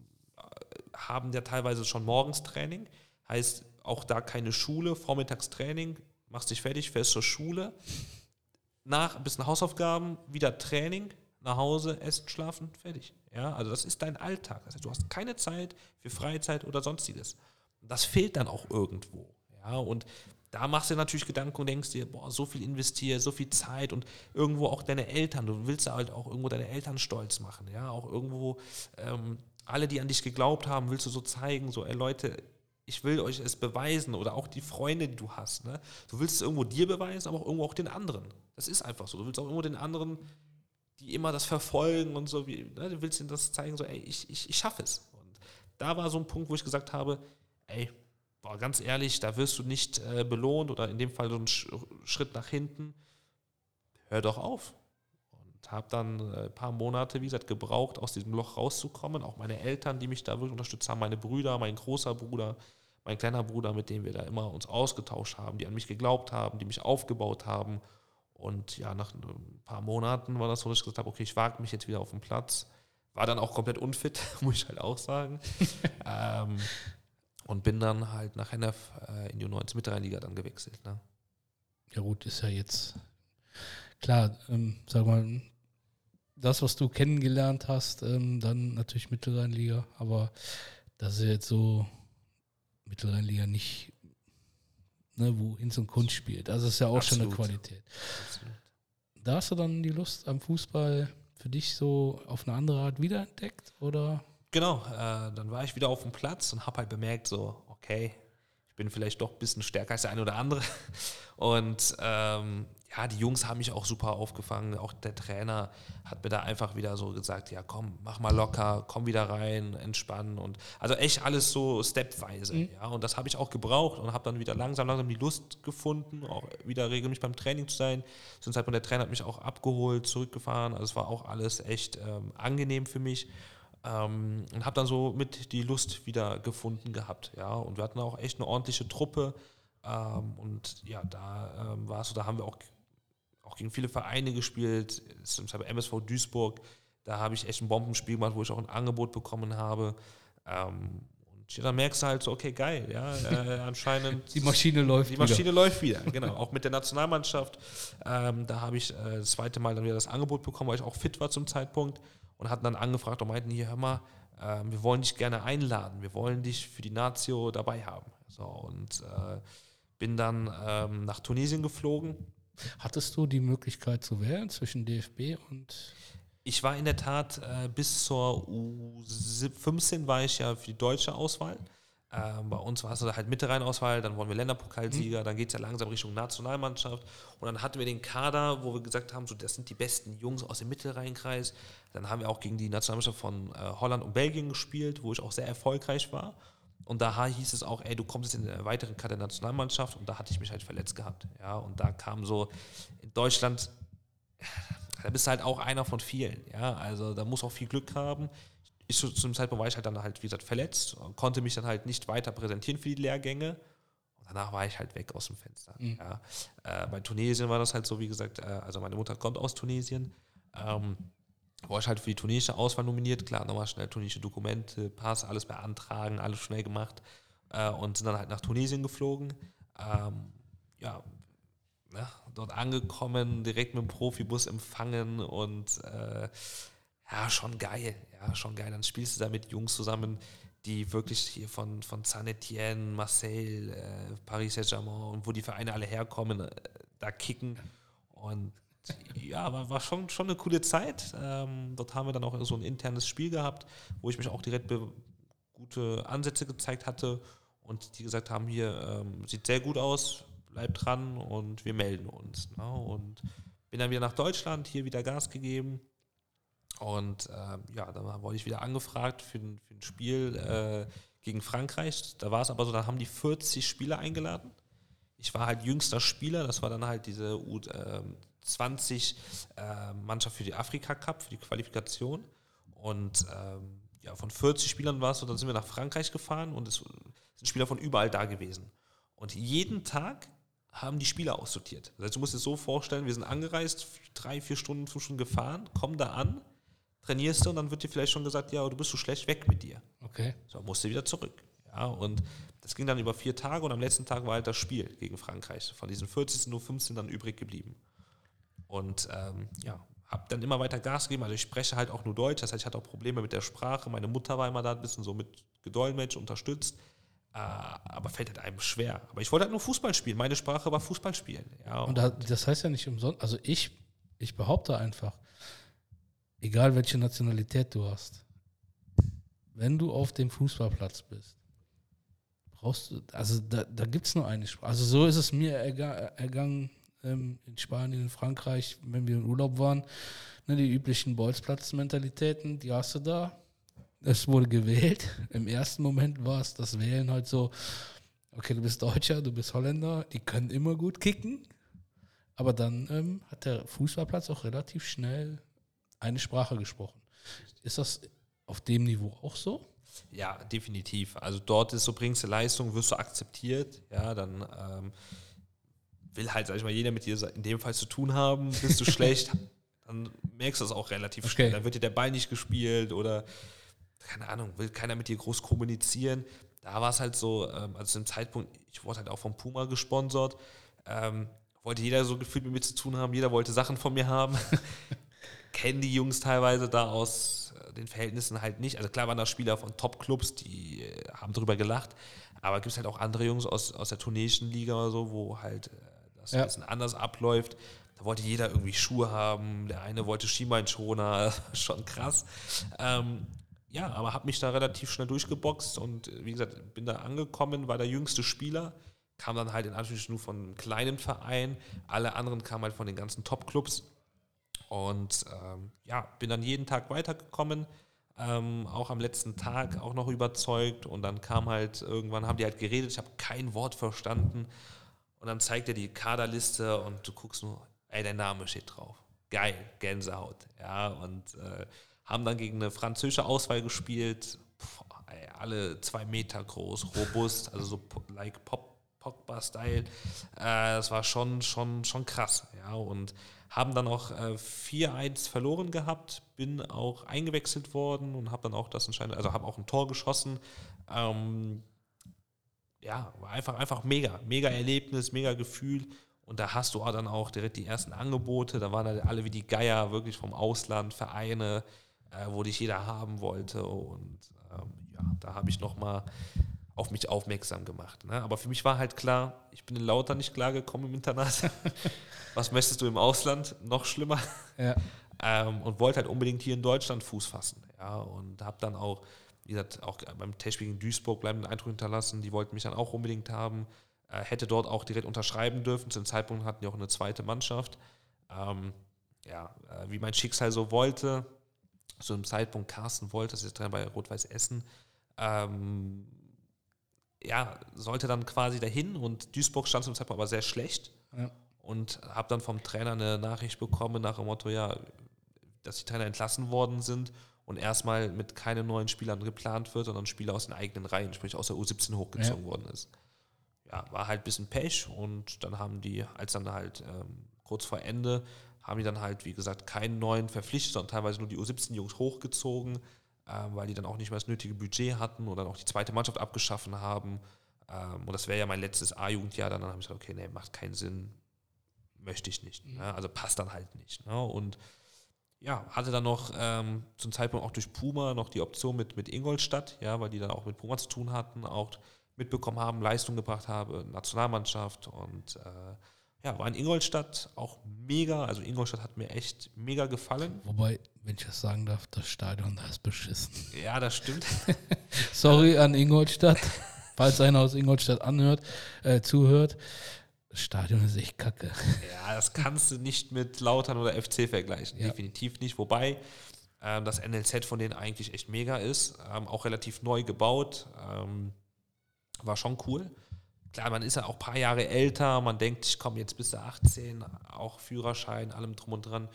haben ja teilweise schon morgens Training. Heißt, auch da keine Schule, Vormittagstraining, machst dich fertig, fährst zur Schule, nach ein bisschen Hausaufgaben, wieder Training, nach Hause, essen, schlafen, fertig. Ja, also das ist dein Alltag. Das du hast keine Zeit für Freizeit oder sonstiges. Das fehlt dann auch irgendwo. Ja, und da machst du natürlich Gedanken und denkst dir, boah, so viel investiert, so viel Zeit und irgendwo auch deine Eltern. Du willst halt auch irgendwo deine Eltern stolz machen. Ja, auch irgendwo ähm, alle, die an dich geglaubt haben, willst du so zeigen, so, ey Leute, ich will euch es beweisen oder auch die Freunde, die du hast. Ne? Du willst es irgendwo dir beweisen, aber auch irgendwo auch den anderen. Das ist einfach so. Du willst auch irgendwo den anderen, die immer das verfolgen und so, wie, ne? du willst ihnen das zeigen, so, ey, ich, ich, ich schaffe es. Und da war so ein Punkt, wo ich gesagt habe, ey, boah, ganz ehrlich, da wirst du nicht äh, belohnt oder in dem Fall so einen Sch Schritt nach hinten. Hör doch auf. Und habe dann äh, ein paar Monate, wie gesagt, gebraucht, aus diesem Loch rauszukommen. Auch meine Eltern, die mich da wirklich unterstützt haben, meine Brüder, mein großer Bruder, mein kleiner Bruder, mit dem wir da immer uns ausgetauscht haben, die an mich geglaubt haben, die mich aufgebaut haben. Und ja, nach ein paar Monaten war das so, dass ich gesagt habe, okay, ich wage mich jetzt wieder auf den Platz. War dann auch komplett unfit, [LAUGHS] muss ich halt auch sagen. [LAUGHS] ähm, und bin dann halt nach Hennef äh, in die U19 Mittelrheinliga dann gewechselt. Ne? Ja gut, ist ja jetzt klar, ähm, sag mal, das, was du kennengelernt hast, ähm, dann natürlich Mittelrheinliga, aber das ist jetzt so Mittelrheinliga nicht, ne, wo Hinz und Kunst spielt. Also ist ja auch Absolut. schon eine Qualität. Absolut. Da hast du dann die Lust am Fußball für dich so auf eine andere Art wiederentdeckt, oder? Genau, äh, dann war ich wieder auf dem Platz und habe halt bemerkt, so, okay, bin vielleicht doch ein bisschen stärker als der eine oder andere. Und ähm, ja, die Jungs haben mich auch super aufgefangen. Auch der Trainer hat mir da einfach wieder so gesagt, ja komm, mach mal locker, komm wieder rein, entspannen und also echt alles so stepweise. Mhm. Ja, und das habe ich auch gebraucht und habe dann wieder langsam, langsam die Lust gefunden, auch wieder regelmäßig beim Training zu sein. Zum Zeitpunkt der Trainer hat mich auch abgeholt, zurückgefahren. Also es war auch alles echt ähm, angenehm für mich. Ähm, und habe dann so mit die Lust wieder gefunden gehabt. Ja, und wir hatten auch echt eine ordentliche Truppe. Ähm, und ja, da ähm, war es so, da haben wir auch auch gegen viele Vereine gespielt, zum Beispiel MSV Duisburg. Da habe ich echt ein Bombenspiel gemacht, wo ich auch ein Angebot bekommen habe. Ähm, und dann merkst du halt so, okay, geil, ja, äh, [LAUGHS] anscheinend. die Maschine läuft Die Maschine wieder. läuft wieder, [LAUGHS] genau. Auch mit der Nationalmannschaft. Ähm, da habe ich äh, das zweite Mal dann wieder das Angebot bekommen, weil ich auch fit war zum Zeitpunkt und hatten dann angefragt und meinten, hier, hör mal, äh, wir wollen dich gerne einladen, wir wollen dich für die Nazio dabei haben. So, und äh, bin dann ähm, nach Tunesien geflogen. Hattest du die Möglichkeit zu wählen zwischen DFB und ich war in der Tat äh, bis zur U15 war ich ja für die deutsche Auswahl. Ähm, bei uns war es halt Mitte-Rhein-Auswahl, dann wurden wir Länderpokalsieger, mhm. dann geht es ja langsam Richtung Nationalmannschaft. Und dann hatten wir den Kader, wo wir gesagt haben, so, das sind die besten Jungs aus dem Mittelrheinkreis. Dann haben wir auch gegen die Nationalmannschaft von äh, Holland und Belgien gespielt, wo ich auch sehr erfolgreich war. Und da hieß es auch, ey, du kommst jetzt in den weiteren Kader der Nationalmannschaft. Und da hatte ich mich halt verletzt gehabt. Ja, und da kam so in Deutschland da bist du halt auch einer von vielen. Ja, also da muss auch viel Glück haben. Ich zu dem Zeitpunkt war ich halt dann halt, wie gesagt, verletzt und konnte mich dann halt nicht weiter präsentieren für die Lehrgänge. Und danach war ich halt weg aus dem Fenster. Mhm. Ja. Äh, bei Tunesien war das halt so, wie gesagt, äh, also meine Mutter kommt aus Tunesien. Ähm, war ich halt für die tunesische Auswahl nominiert. Klar, nochmal schnell tunesische Dokumente, Pass, alles beantragen, alles schnell gemacht. Äh, und sind dann halt nach Tunesien geflogen. Ähm, ja, ne, dort angekommen, direkt mit dem Profibus empfangen und äh, ja, schon geil. Ja, schon geil. Dann spielst du da mit Jungs zusammen, die wirklich hier von, von Saint-Etienne, Marseille, äh, Paris Saint-Germain und wo die Vereine alle herkommen, äh, da kicken. Und ja, war, war schon, schon eine coole Zeit. Ähm, dort haben wir dann auch so ein internes Spiel gehabt, wo ich mich auch direkt gute Ansätze gezeigt hatte und die gesagt haben, hier ähm, sieht sehr gut aus, bleib dran und wir melden uns. Ne? Und bin dann wieder nach Deutschland, hier wieder Gas gegeben. Und äh, ja, da wurde ich wieder angefragt für, für ein Spiel äh, gegen Frankreich. Da war es aber so, da haben die 40 Spieler eingeladen. Ich war halt jüngster Spieler, das war dann halt diese U20 äh, Mannschaft für die Afrika Cup, für die Qualifikation. Und ähm, ja, von 40 Spielern war es so, dann sind wir nach Frankreich gefahren und es sind Spieler von überall da gewesen. Und jeden Tag haben die Spieler aussortiert. Das heißt, du musst dir so vorstellen, wir sind angereist, drei, vier Stunden, fünf Stunden gefahren, kommen da an, trainierst du und dann wird dir vielleicht schon gesagt, ja, du bist so schlecht weg mit dir. Okay. So, musst du wieder zurück. Ja, und das ging dann über vier Tage und am letzten Tag war halt das Spiel gegen Frankreich. Von diesen 40 sind nur 15 dann übrig geblieben. Und ähm, ja, habe dann immer weiter Gas gegeben. Also ich spreche halt auch nur Deutsch, das heißt, ich hatte auch Probleme mit der Sprache. Meine Mutter war immer da ein bisschen so mit Gedolmetscht unterstützt. Äh, aber fällt halt einem schwer. Aber ich wollte halt nur Fußball spielen. Meine Sprache war Fußball spielen. Ja, und, und das heißt ja nicht umsonst, also ich, ich behaupte einfach, egal welche Nationalität du hast, wenn du auf dem Fußballplatz bist, brauchst du, also da, da gibt es nur eine Sprache. Also so ist es mir erga, ergangen ähm, in Spanien, in Frankreich, wenn wir in Urlaub waren. Ne, die üblichen Bolzplatz-Mentalitäten, die hast du da es wurde gewählt. [LAUGHS] Im ersten Moment war es das Wählen halt so, okay, du bist Deutscher, du bist Holländer, die können immer gut kicken. Aber dann ähm, hat der Fußballplatz auch relativ schnell eine Sprache gesprochen. Ist das auf dem Niveau auch so? Ja, definitiv. Also dort ist so, bringst du Leistung, wirst du akzeptiert, ja, dann ähm, will halt, sag ich mal, jeder mit dir in dem Fall zu tun haben, bist du [LAUGHS] schlecht, dann merkst du das auch relativ okay. schnell. Dann wird dir der Ball nicht gespielt oder keine Ahnung, will keiner mit dir groß kommunizieren. Da war es halt so, ähm, also zum Zeitpunkt, ich wurde halt auch vom Puma gesponsert, ähm, wollte jeder so gefühlt mit mir zu tun haben, jeder wollte Sachen von mir haben. [LAUGHS] Kennen die Jungs teilweise da aus äh, den Verhältnissen halt nicht. Also klar waren da Spieler von Top-Clubs, die äh, haben drüber gelacht, aber gibt es halt auch andere Jungs aus, aus der tunesischen Liga oder so, wo halt äh, das ja. ein bisschen anders abläuft. Da wollte jeder irgendwie Schuhe haben, der eine wollte Schienbeinschoner, [LAUGHS] schon krass. Ähm, ja, aber habe mich da relativ schnell durchgeboxt und wie gesagt, bin da angekommen, war der jüngste Spieler, kam dann halt in Anführungsstrichen nur von einem kleinen Verein, alle anderen kamen halt von den ganzen Top-Clubs und ähm, ja, bin dann jeden Tag weitergekommen, ähm, auch am letzten Tag auch noch überzeugt. Und dann kam halt irgendwann, haben die halt geredet, ich habe kein Wort verstanden. Und dann zeigt er die Kaderliste und du guckst nur, ey, der Name steht drauf. Geil, Gänsehaut, ja, und äh, haben dann gegen eine französische Auswahl gespielt, Puh, ey, alle zwei Meter groß, robust, also so like Pop, Pogba-Style. Äh, das war schon, schon, schon krass, ja, und haben dann auch äh, 4-1 verloren gehabt, bin auch eingewechselt worden und habe dann auch das entscheidende, also habe auch ein Tor geschossen. Ähm, ja, einfach, einfach mega, mega Erlebnis, mega Gefühl. Und da hast du auch dann auch direkt die ersten Angebote. Da waren dann alle wie die Geier, wirklich vom Ausland, Vereine, äh, wo dich jeder haben wollte. Und ähm, ja, da habe ich nochmal auf mich aufmerksam gemacht. Ne? Aber für mich war halt klar, ich bin in Lauter nicht klargekommen im Internat. [LAUGHS] Was möchtest du im Ausland? Noch schlimmer. Ja. ähm, und wollte halt unbedingt hier in Deutschland Fuß fassen. Ja, und habe dann auch, wie gesagt, auch beim Testspiel gegen Duisburg bleibenden Eindruck hinterlassen. Die wollten mich dann auch unbedingt haben. Äh, hätte dort auch direkt unterschreiben dürfen. Zu dem Zeitpunkt hatten die auch eine zweite Mannschaft. Ähm, ja, äh, wie mein Schicksal so wollte. Zu einem Zeitpunkt Carsten wollte, das ist Trainer bei Rot-Weiß Essen. Ähm, ja, sollte dann quasi dahin und Duisburg stand zum Zeitpunkt aber sehr schlecht. Ja. Und habe dann vom Trainer eine Nachricht bekommen nach dem Motto, ja, dass die Trainer entlassen worden sind und erstmal mit keinen neuen Spielern geplant wird, sondern Spieler aus den eigenen Reihen, sprich aus der U17 hochgezogen ja. worden ist. Ja, war halt ein bisschen Pech und dann haben die, als dann halt ähm, kurz vor Ende, haben die dann halt, wie gesagt, keinen neuen verpflichtet, sondern teilweise nur die U17-Jungs hochgezogen weil die dann auch nicht mehr das nötige Budget hatten oder auch die zweite Mannschaft abgeschaffen haben. Ähm, und das wäre ja mein letztes A-Jugendjahr. Dann habe ich gesagt, okay, nee, macht keinen Sinn, möchte ich nicht. Mhm. Ne? Also passt dann halt nicht. Ne? Und ja, hatte dann noch ähm, zum Zeitpunkt auch durch Puma noch die Option mit, mit Ingolstadt, ja, weil die dann auch mit Puma zu tun hatten, auch mitbekommen haben, Leistung gebracht habe, Nationalmannschaft und äh, ja, war in Ingolstadt auch mega. Also Ingolstadt hat mir echt mega gefallen. Wobei, wenn ich das sagen darf, das Stadion da ist beschissen. Ja, das stimmt. [LAUGHS] Sorry an Ingolstadt, falls einer aus Ingolstadt anhört, äh, zuhört. Das Stadion ist echt kacke. Ja, das kannst du nicht mit Lautern oder FC vergleichen. Ja. Definitiv nicht. Wobei ähm, das NLZ von denen eigentlich echt mega ist. Ähm, auch relativ neu gebaut. Ähm, war schon cool klar, man ist ja auch ein paar Jahre älter, man denkt, ich komme jetzt bis 18, auch Führerschein, allem drum und dran.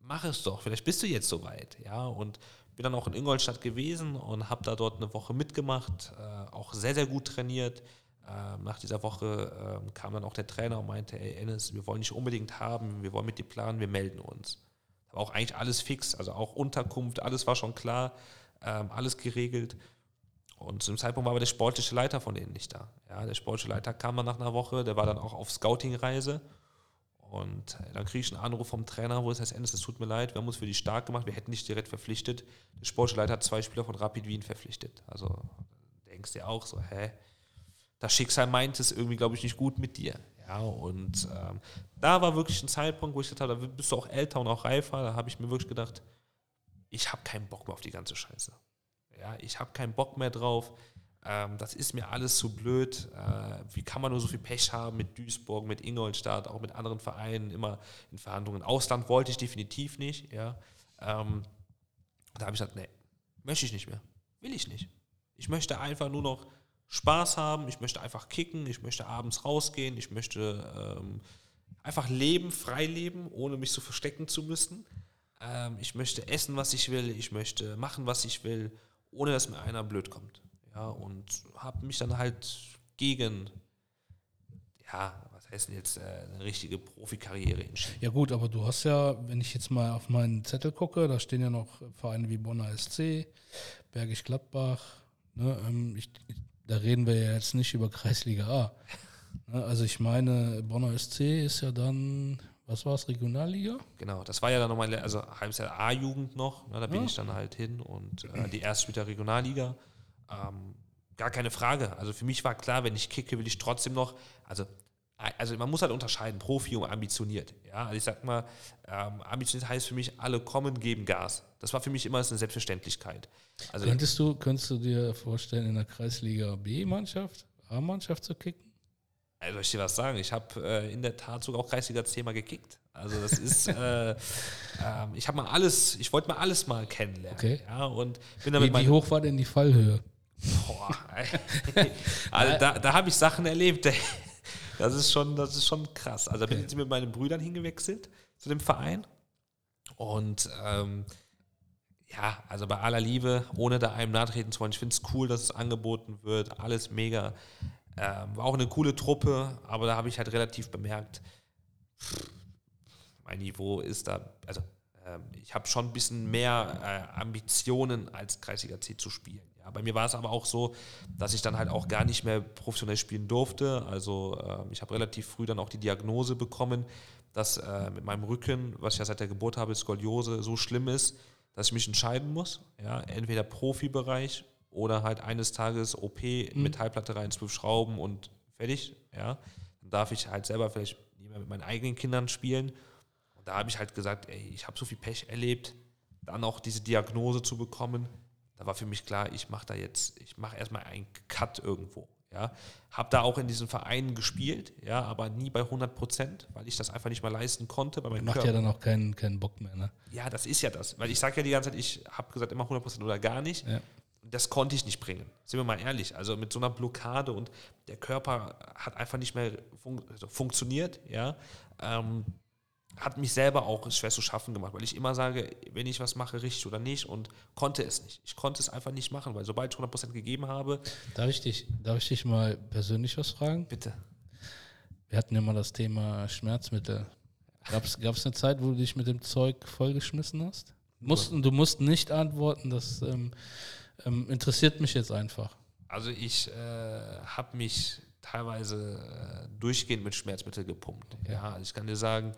Mach es doch, vielleicht bist du jetzt soweit, ja. Und bin dann auch in Ingolstadt gewesen und habe da dort eine Woche mitgemacht, äh, auch sehr, sehr gut trainiert. Äh, nach dieser Woche äh, kam dann auch der Trainer und meinte, ey Ennis, wir wollen dich unbedingt haben, wir wollen mit dir planen, wir melden uns. War auch eigentlich alles fix, also auch Unterkunft, alles war schon klar, ähm, alles geregelt. Und zum Zeitpunkt war aber der sportliche Leiter von denen nicht da. Ja, der sportliche Leiter kam dann nach einer Woche, der war dann auch auf Scouting-Reise. Und dann kriege ich einen Anruf vom Trainer, wo es heißt, es tut mir leid, wir haben uns für die stark gemacht, wir hätten nicht direkt verpflichtet. Der sportliche Leiter hat zwei Spieler von Rapid Wien verpflichtet. Also denkst du dir auch so, hä? Das Schicksal meint es irgendwie, glaube ich, nicht gut mit dir. Ja, und ähm, da war wirklich ein Zeitpunkt, wo ich gesagt habe, da bist du auch älter und auch reifer. Da habe ich mir wirklich gedacht, ich habe keinen Bock mehr auf die ganze Scheiße. Ja, ich habe keinen Bock mehr drauf. Ähm, das ist mir alles zu blöd. Äh, wie kann man nur so viel Pech haben mit Duisburg, mit Ingolstadt, auch mit anderen Vereinen, immer in Verhandlungen. Ausland wollte ich definitiv nicht. Ja. Ähm, da habe ich gesagt, nee, möchte ich nicht mehr. Will ich nicht. Ich möchte einfach nur noch Spaß haben, ich möchte einfach kicken, ich möchte abends rausgehen, ich möchte ähm, einfach leben, frei leben, ohne mich so verstecken zu müssen. Ähm, ich möchte essen, was ich will, ich möchte machen, was ich will ohne dass mir einer blöd kommt. Ja, und habe mich dann halt gegen, ja, was heißt denn jetzt, äh, eine richtige Profikarriere entschieden. Ja gut, aber du hast ja, wenn ich jetzt mal auf meinen Zettel gucke, da stehen ja noch Vereine wie Bonner SC, Bergisch Gladbach, ne, ähm, ich, da reden wir ja jetzt nicht über Kreisliga A. Ne, also ich meine, Bonner SC ist ja dann, was war es, Regionalliga? Genau, das war ja dann nochmal, also Jahr A-Jugend noch, ne, da bin ja. ich dann halt hin und äh, die erste wieder Regionalliga. Ähm, gar keine Frage. Also für mich war klar, wenn ich kicke, will ich trotzdem noch, also, also man muss halt unterscheiden, Profi und ambitioniert. Ja, also ich sag mal, ähm, ambitioniert heißt für mich, alle kommen, geben Gas. Das war für mich immer eine Selbstverständlichkeit. Also könntest du, könntest du dir vorstellen, in der Kreisliga B-Mannschaft, A-Mannschaft zu kicken? Also soll ich dir was sagen? Ich habe äh, in der Tat sogar auch Kreisliga 10 mal gekickt. Also das ist, [LAUGHS] äh, äh, ich habe mal alles, ich wollte mal alles mal kennenlernen. Okay. Ja, und bin damit wie, wie hoch war denn die Fallhöhe? Boah, [LAUGHS] also da, da habe ich Sachen erlebt. Das ist schon, das ist schon krass. Also da bin ich mit meinen Brüdern hingewechselt zu dem Verein. Und ähm, ja, also bei aller Liebe, ohne da einem nahtreten zu wollen, ich finde es cool, dass es angeboten wird, alles mega. Ähm, war auch eine coole Truppe, aber da habe ich halt relativ bemerkt, mein Niveau ist da, also äh, ich habe schon ein bisschen mehr äh, Ambitionen als Kreisliga C zu spielen. Ja, bei mir war es aber auch so, dass ich dann halt auch gar nicht mehr professionell spielen durfte. Also äh, ich habe relativ früh dann auch die Diagnose bekommen, dass äh, mit meinem Rücken, was ich ja seit der Geburt habe, Skoliose, so schlimm ist, dass ich mich entscheiden muss. Ja, entweder Profibereich oder halt eines Tages OP, mhm. Metallplatte rein, zwölf Schrauben und fertig. Ja, dann darf ich halt selber vielleicht nicht mehr mit meinen eigenen Kindern spielen. Und da habe ich halt gesagt, ey, ich habe so viel Pech erlebt, dann auch diese Diagnose zu bekommen. Da war für mich klar, ich mache da jetzt, ich mache erstmal einen Cut irgendwo. Ja, habe da auch in diesen Vereinen gespielt, ja, aber nie bei 100 Prozent, weil ich das einfach nicht mehr leisten konnte. Bei Macht Körper. ja dann auch keinen, keinen Bock mehr, ne? Ja, das ist ja das, weil ich sage ja die ganze Zeit, ich habe gesagt immer 100 Prozent oder gar nicht. Ja. Das konnte ich nicht bringen. Sind wir mal ehrlich. Also mit so einer Blockade und der Körper hat einfach nicht mehr fun also funktioniert, ja. Ähm, hat mich selber auch schwer zu schaffen gemacht, weil ich immer sage, wenn ich was mache, richtig oder nicht und konnte es nicht. Ich konnte es einfach nicht machen, weil sobald ich 100% gegeben habe. Darf ich dich, darf ich dich mal persönlich was fragen? Bitte. Wir hatten ja mal das Thema Schmerzmittel. Gab es eine Zeit, wo du dich mit dem Zeug vollgeschmissen hast? Mussten, du musst nicht antworten, das ähm, ähm, interessiert mich jetzt einfach. Also ich äh, habe mich teilweise äh, durchgehend mit Schmerzmitteln gepumpt. Ja. ja, also ich kann dir sagen,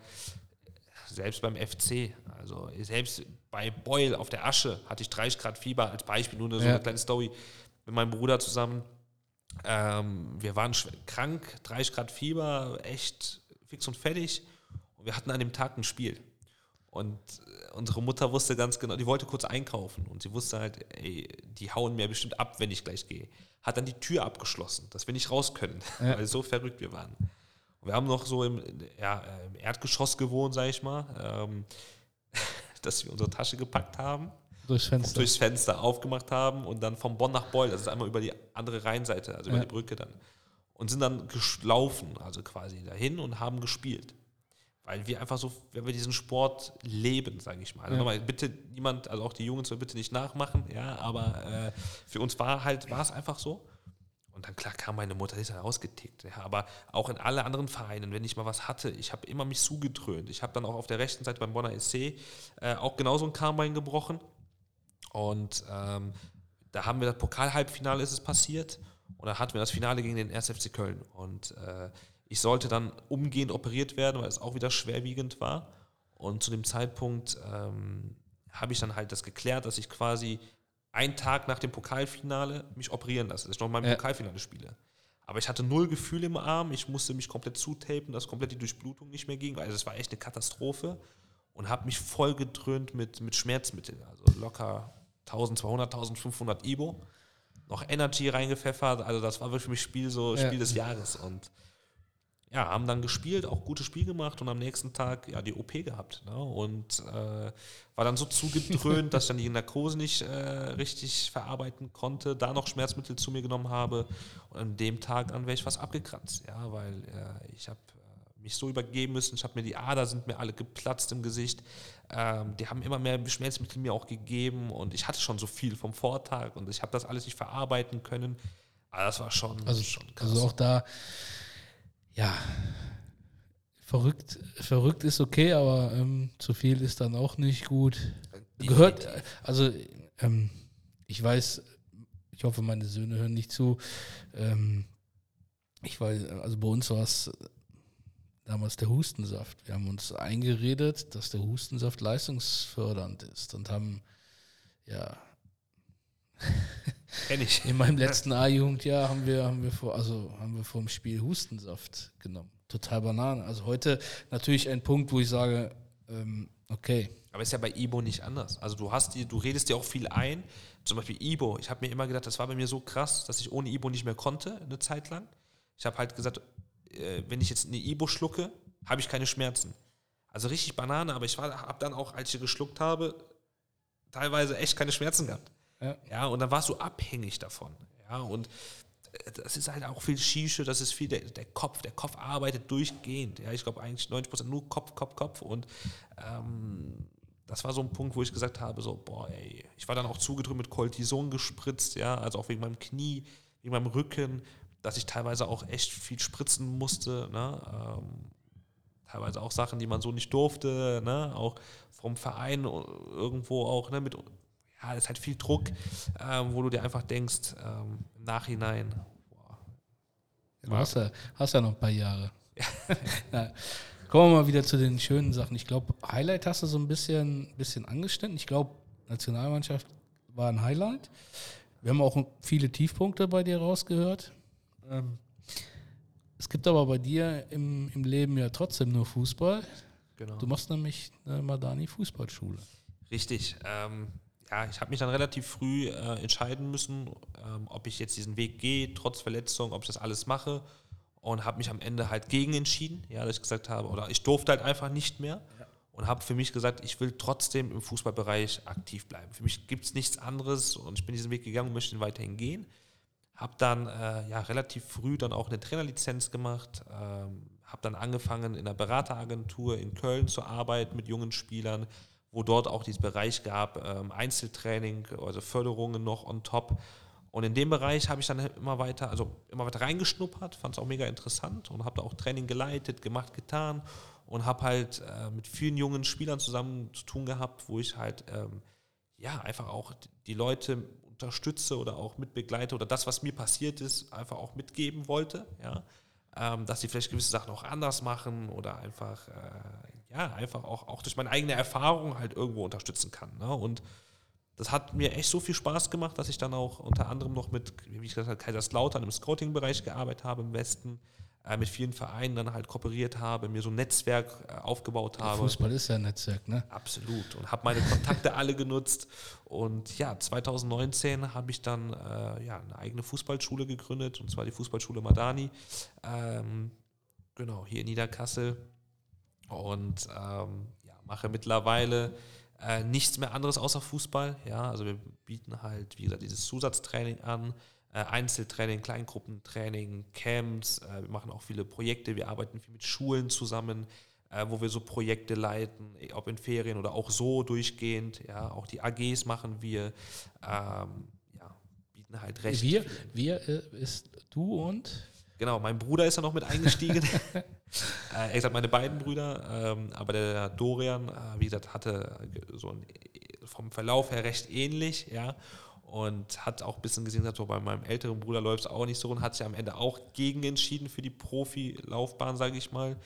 selbst beim FC, also selbst bei Beul auf der Asche hatte ich 30 Grad Fieber als Beispiel, nur so ja. eine kleine Story mit meinem Bruder zusammen. Ähm, wir waren krank, 30 Grad Fieber, echt fix und fertig. Und wir hatten an dem Tag ein Spiel. Und äh, unsere Mutter wusste ganz genau, die wollte kurz einkaufen und sie wusste halt, ey, die hauen mir bestimmt ab, wenn ich gleich gehe. Hat dann die Tür abgeschlossen, dass wir nicht raus können, ja. [LAUGHS] weil so verrückt wir waren. Wir haben noch so im, ja, im Erdgeschoss gewohnt, sag ich mal, ähm, [LAUGHS] dass wir unsere Tasche gepackt haben. Durchs Fenster. Durchs Fenster aufgemacht haben und dann vom Bonn nach Beul, das ist einmal über die andere Rheinseite, also über ja. die Brücke dann. Und sind dann gelaufen, also quasi dahin und haben gespielt. Weil wir einfach so, wenn wir diesen Sport leben, sage ich mal. Also ja. nochmal, bitte niemand, also auch die Jungs soll bitte nicht nachmachen, ja, aber äh, für uns war halt, war es einfach so. Und dann klar kam meine Mutter, die ist ja rausgetickt. Ja, aber auch in alle anderen Vereinen, wenn ich mal was hatte, ich habe immer mich zugedröhnt. Ich habe dann auch auf der rechten Seite beim Bonner SC äh, auch genauso ein Karnbein gebrochen. Und ähm, da haben wir das Pokal-Halbfinale ist es passiert. Und da hatten wir das Finale gegen den 1. FC Köln. Und äh, ich sollte dann umgehend operiert werden, weil es auch wieder schwerwiegend war. Und zu dem Zeitpunkt ähm, habe ich dann halt das geklärt, dass ich quasi einen Tag nach dem Pokalfinale mich operieren lasse, dass ich noch mal im ja. Pokalfinale spiele. Aber ich hatte null Gefühl im Arm, ich musste mich komplett zutapen, dass komplett die Durchblutung nicht mehr ging. Also es war echt eine Katastrophe und habe mich voll gedröhnt mit, mit Schmerzmitteln. Also locker 1200, 1500 Ibo. Noch Energy reingepfeffert. Also das war wirklich für mich Spiel, so Spiel ja. des Jahres. Und ja, haben dann gespielt, auch gutes Spiel gemacht und am nächsten Tag ja die OP gehabt. Ne? Und äh, war dann so zugedröhnt, dass ich dann die Narkose nicht äh, richtig verarbeiten konnte, da noch Schmerzmittel zu mir genommen habe und an dem Tag an wäre ich fast abgekratzt, ja, weil äh, ich habe äh, mich so übergeben müssen, ich habe mir die Ader sind mir alle geplatzt im Gesicht, ähm, die haben immer mehr Schmerzmittel mir auch gegeben und ich hatte schon so viel vom Vortag und ich habe das alles nicht verarbeiten können. Aber das war schon, also, schon krass. Also auch da ja, verrückt, verrückt ist okay, aber ähm, zu viel ist dann auch nicht gut. Gehört, also ähm, ich weiß, ich hoffe, meine Söhne hören nicht zu. Ähm, ich weiß, also bei uns war es damals der Hustensaft. Wir haben uns eingeredet, dass der Hustensaft leistungsfördernd ist und haben ja [LAUGHS] Kenn ich. In meinem letzten A-Jugendjahr haben wir, haben wir vor, also haben wir vor dem Spiel Hustensaft genommen. Total Banane. Also heute natürlich ein Punkt, wo ich sage, ähm, okay. Aber ist ja bei Ibo nicht anders. Also du hast die, du redest dir auch viel ein. Zum Beispiel Ibo. Ich habe mir immer gedacht, das war bei mir so krass, dass ich ohne Ibo nicht mehr konnte, eine Zeit lang. Ich habe halt gesagt, äh, wenn ich jetzt eine Ibo schlucke, habe ich keine Schmerzen. Also richtig Banane, aber ich habe dann auch, als ich geschluckt habe, teilweise echt keine Schmerzen gehabt. Ja. ja, und dann warst du abhängig davon. Ja, und äh, das ist halt auch viel Shische, das ist viel der, der Kopf, der Kopf arbeitet durchgehend. Ja, ich glaube eigentlich 90 Prozent nur Kopf, Kopf, Kopf. Und ähm, das war so ein Punkt, wo ich gesagt habe, so, boah, ey, ich war dann auch zugedrückt mit Cortison gespritzt, ja, also auch wegen meinem Knie, wegen meinem Rücken, dass ich teilweise auch echt viel spritzen musste, ne? Ähm, teilweise auch Sachen, die man so nicht durfte, ne? auch vom Verein irgendwo auch ne? mit, ja, ist halt viel Druck, ähm, wo du dir einfach denkst, ähm, im Nachhinein, boah. Du hast ja, hast ja noch ein paar Jahre. [LAUGHS] ja. Kommen wir mal wieder zu den schönen Sachen. Ich glaube, Highlight hast du so ein bisschen, bisschen angeschnitten. Ich glaube, Nationalmannschaft war ein Highlight. Wir haben auch viele Tiefpunkte bei dir rausgehört. Ähm, es gibt aber bei dir im, im Leben ja trotzdem nur Fußball. Genau. Du machst nämlich eine Madani Fußballschule. Richtig. Ähm, ja, ich habe mich dann relativ früh äh, entscheiden müssen, ähm, ob ich jetzt diesen Weg gehe, trotz Verletzung, ob ich das alles mache. Und habe mich am Ende halt gegen entschieden, ja, dass ich gesagt habe, oder ich durfte halt einfach nicht mehr. Ja. Und habe für mich gesagt, ich will trotzdem im Fußballbereich aktiv bleiben. Für mich gibt es nichts anderes und ich bin diesen Weg gegangen und möchte ihn weiterhin gehen. Habe dann äh, ja, relativ früh dann auch eine Trainerlizenz gemacht, ähm, habe dann angefangen in einer Berateragentur in Köln zu arbeiten mit jungen Spielern, wo dort auch diesen Bereich gab, ähm, Einzeltraining, also Förderungen noch on top. Und in dem Bereich habe ich dann immer weiter, also immer weiter reingeschnuppert, fand es auch mega interessant und habe da auch Training geleitet, gemacht, getan und habe halt äh, mit vielen jungen Spielern zusammen zu tun gehabt, wo ich halt ähm, ja einfach auch die Leute unterstütze oder auch mitbegleite oder das, was mir passiert ist, einfach auch mitgeben wollte, ja, ähm, dass sie vielleicht gewisse Sachen auch anders machen oder einfach äh, ja, einfach auch, auch durch meine eigene Erfahrung halt irgendwo unterstützen kann. Ne? Und das hat mir echt so viel Spaß gemacht, dass ich dann auch unter anderem noch mit, wie ich gesagt habe, Kaiserslautern im Scouting-Bereich gearbeitet habe im Westen, äh, mit vielen Vereinen dann halt kooperiert habe, mir so ein Netzwerk äh, aufgebaut habe. Fußball ist ja ein Netzwerk, ne? Absolut. Und habe meine Kontakte alle genutzt. Und ja, 2019 habe ich dann äh, ja, eine eigene Fußballschule gegründet, und zwar die Fußballschule Madani. Ähm, genau, hier in Niederkassel und ähm, ja, mache mittlerweile äh, nichts mehr anderes außer Fußball. Ja, also wir bieten halt, wie gesagt, dieses Zusatztraining an, äh, Einzeltraining, Kleingruppentraining, Camps. Äh, wir machen auch viele Projekte. Wir arbeiten viel mit Schulen zusammen, äh, wo wir so Projekte leiten, ob in Ferien oder auch so durchgehend. Ja, auch die AGs machen wir. Ähm, ja, bieten halt recht. Wir, wir äh, ist du und Genau, mein Bruder ist ja noch mit eingestiegen. [LAUGHS] äh, gesagt, meine beiden Brüder, ähm, aber der Dorian, äh, wie gesagt, hatte so ein, vom Verlauf her recht ähnlich, ja. Und hat auch ein bisschen gesehen, dass so bei meinem älteren Bruder läuft es auch nicht so und hat sich am Ende auch gegen entschieden für die Profilaufbahn, sage ich mal.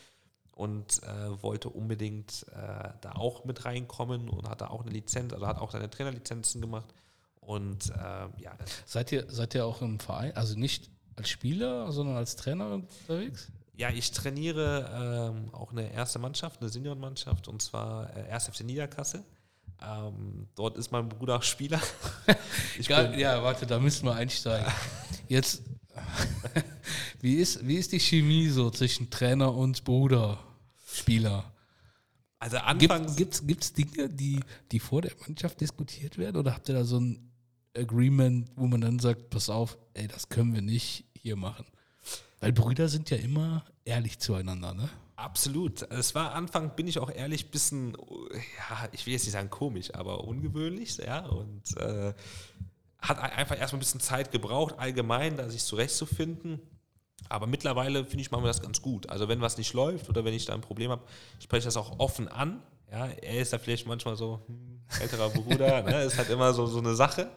Und äh, wollte unbedingt äh, da auch mit reinkommen und hat da auch eine Lizenz, also hat auch seine Trainerlizenzen gemacht. Und äh, ja. Seid ihr, seid ihr auch im Verein, also nicht als Spieler, sondern als Trainer unterwegs? Ja, ich trainiere ähm, auch eine erste Mannschaft, eine Seniorenmannschaft, und zwar äh, 1. FC Niederkassel. Ähm, dort ist mein Bruder Spieler. [LAUGHS] Gar, ja, warte, da müssen wir einsteigen. Jetzt, [LAUGHS] wie ist, wie ist die Chemie so zwischen Trainer und Bruder, Spieler? Also anfangs... Gibt es Dinge, die, die vor der Mannschaft diskutiert werden? Oder habt ihr da so ein Agreement, wo man dann sagt, pass auf, ey, das können wir nicht, hier machen. Weil Brüder sind ja immer ehrlich zueinander, ne? Absolut. Es war Anfang, bin ich auch ehrlich, ein bisschen, ja, ich will jetzt nicht sagen komisch, aber ungewöhnlich, ja. Und äh, hat einfach erstmal ein bisschen Zeit gebraucht, allgemein, da sich zurechtzufinden. Aber mittlerweile finde ich, machen wir das ganz gut. Also wenn was nicht läuft oder wenn ich da ein Problem habe, spreche ich das auch offen an. Ja, er ist da vielleicht manchmal so, hm, älterer Bruder, ne, ist halt immer so, so eine Sache.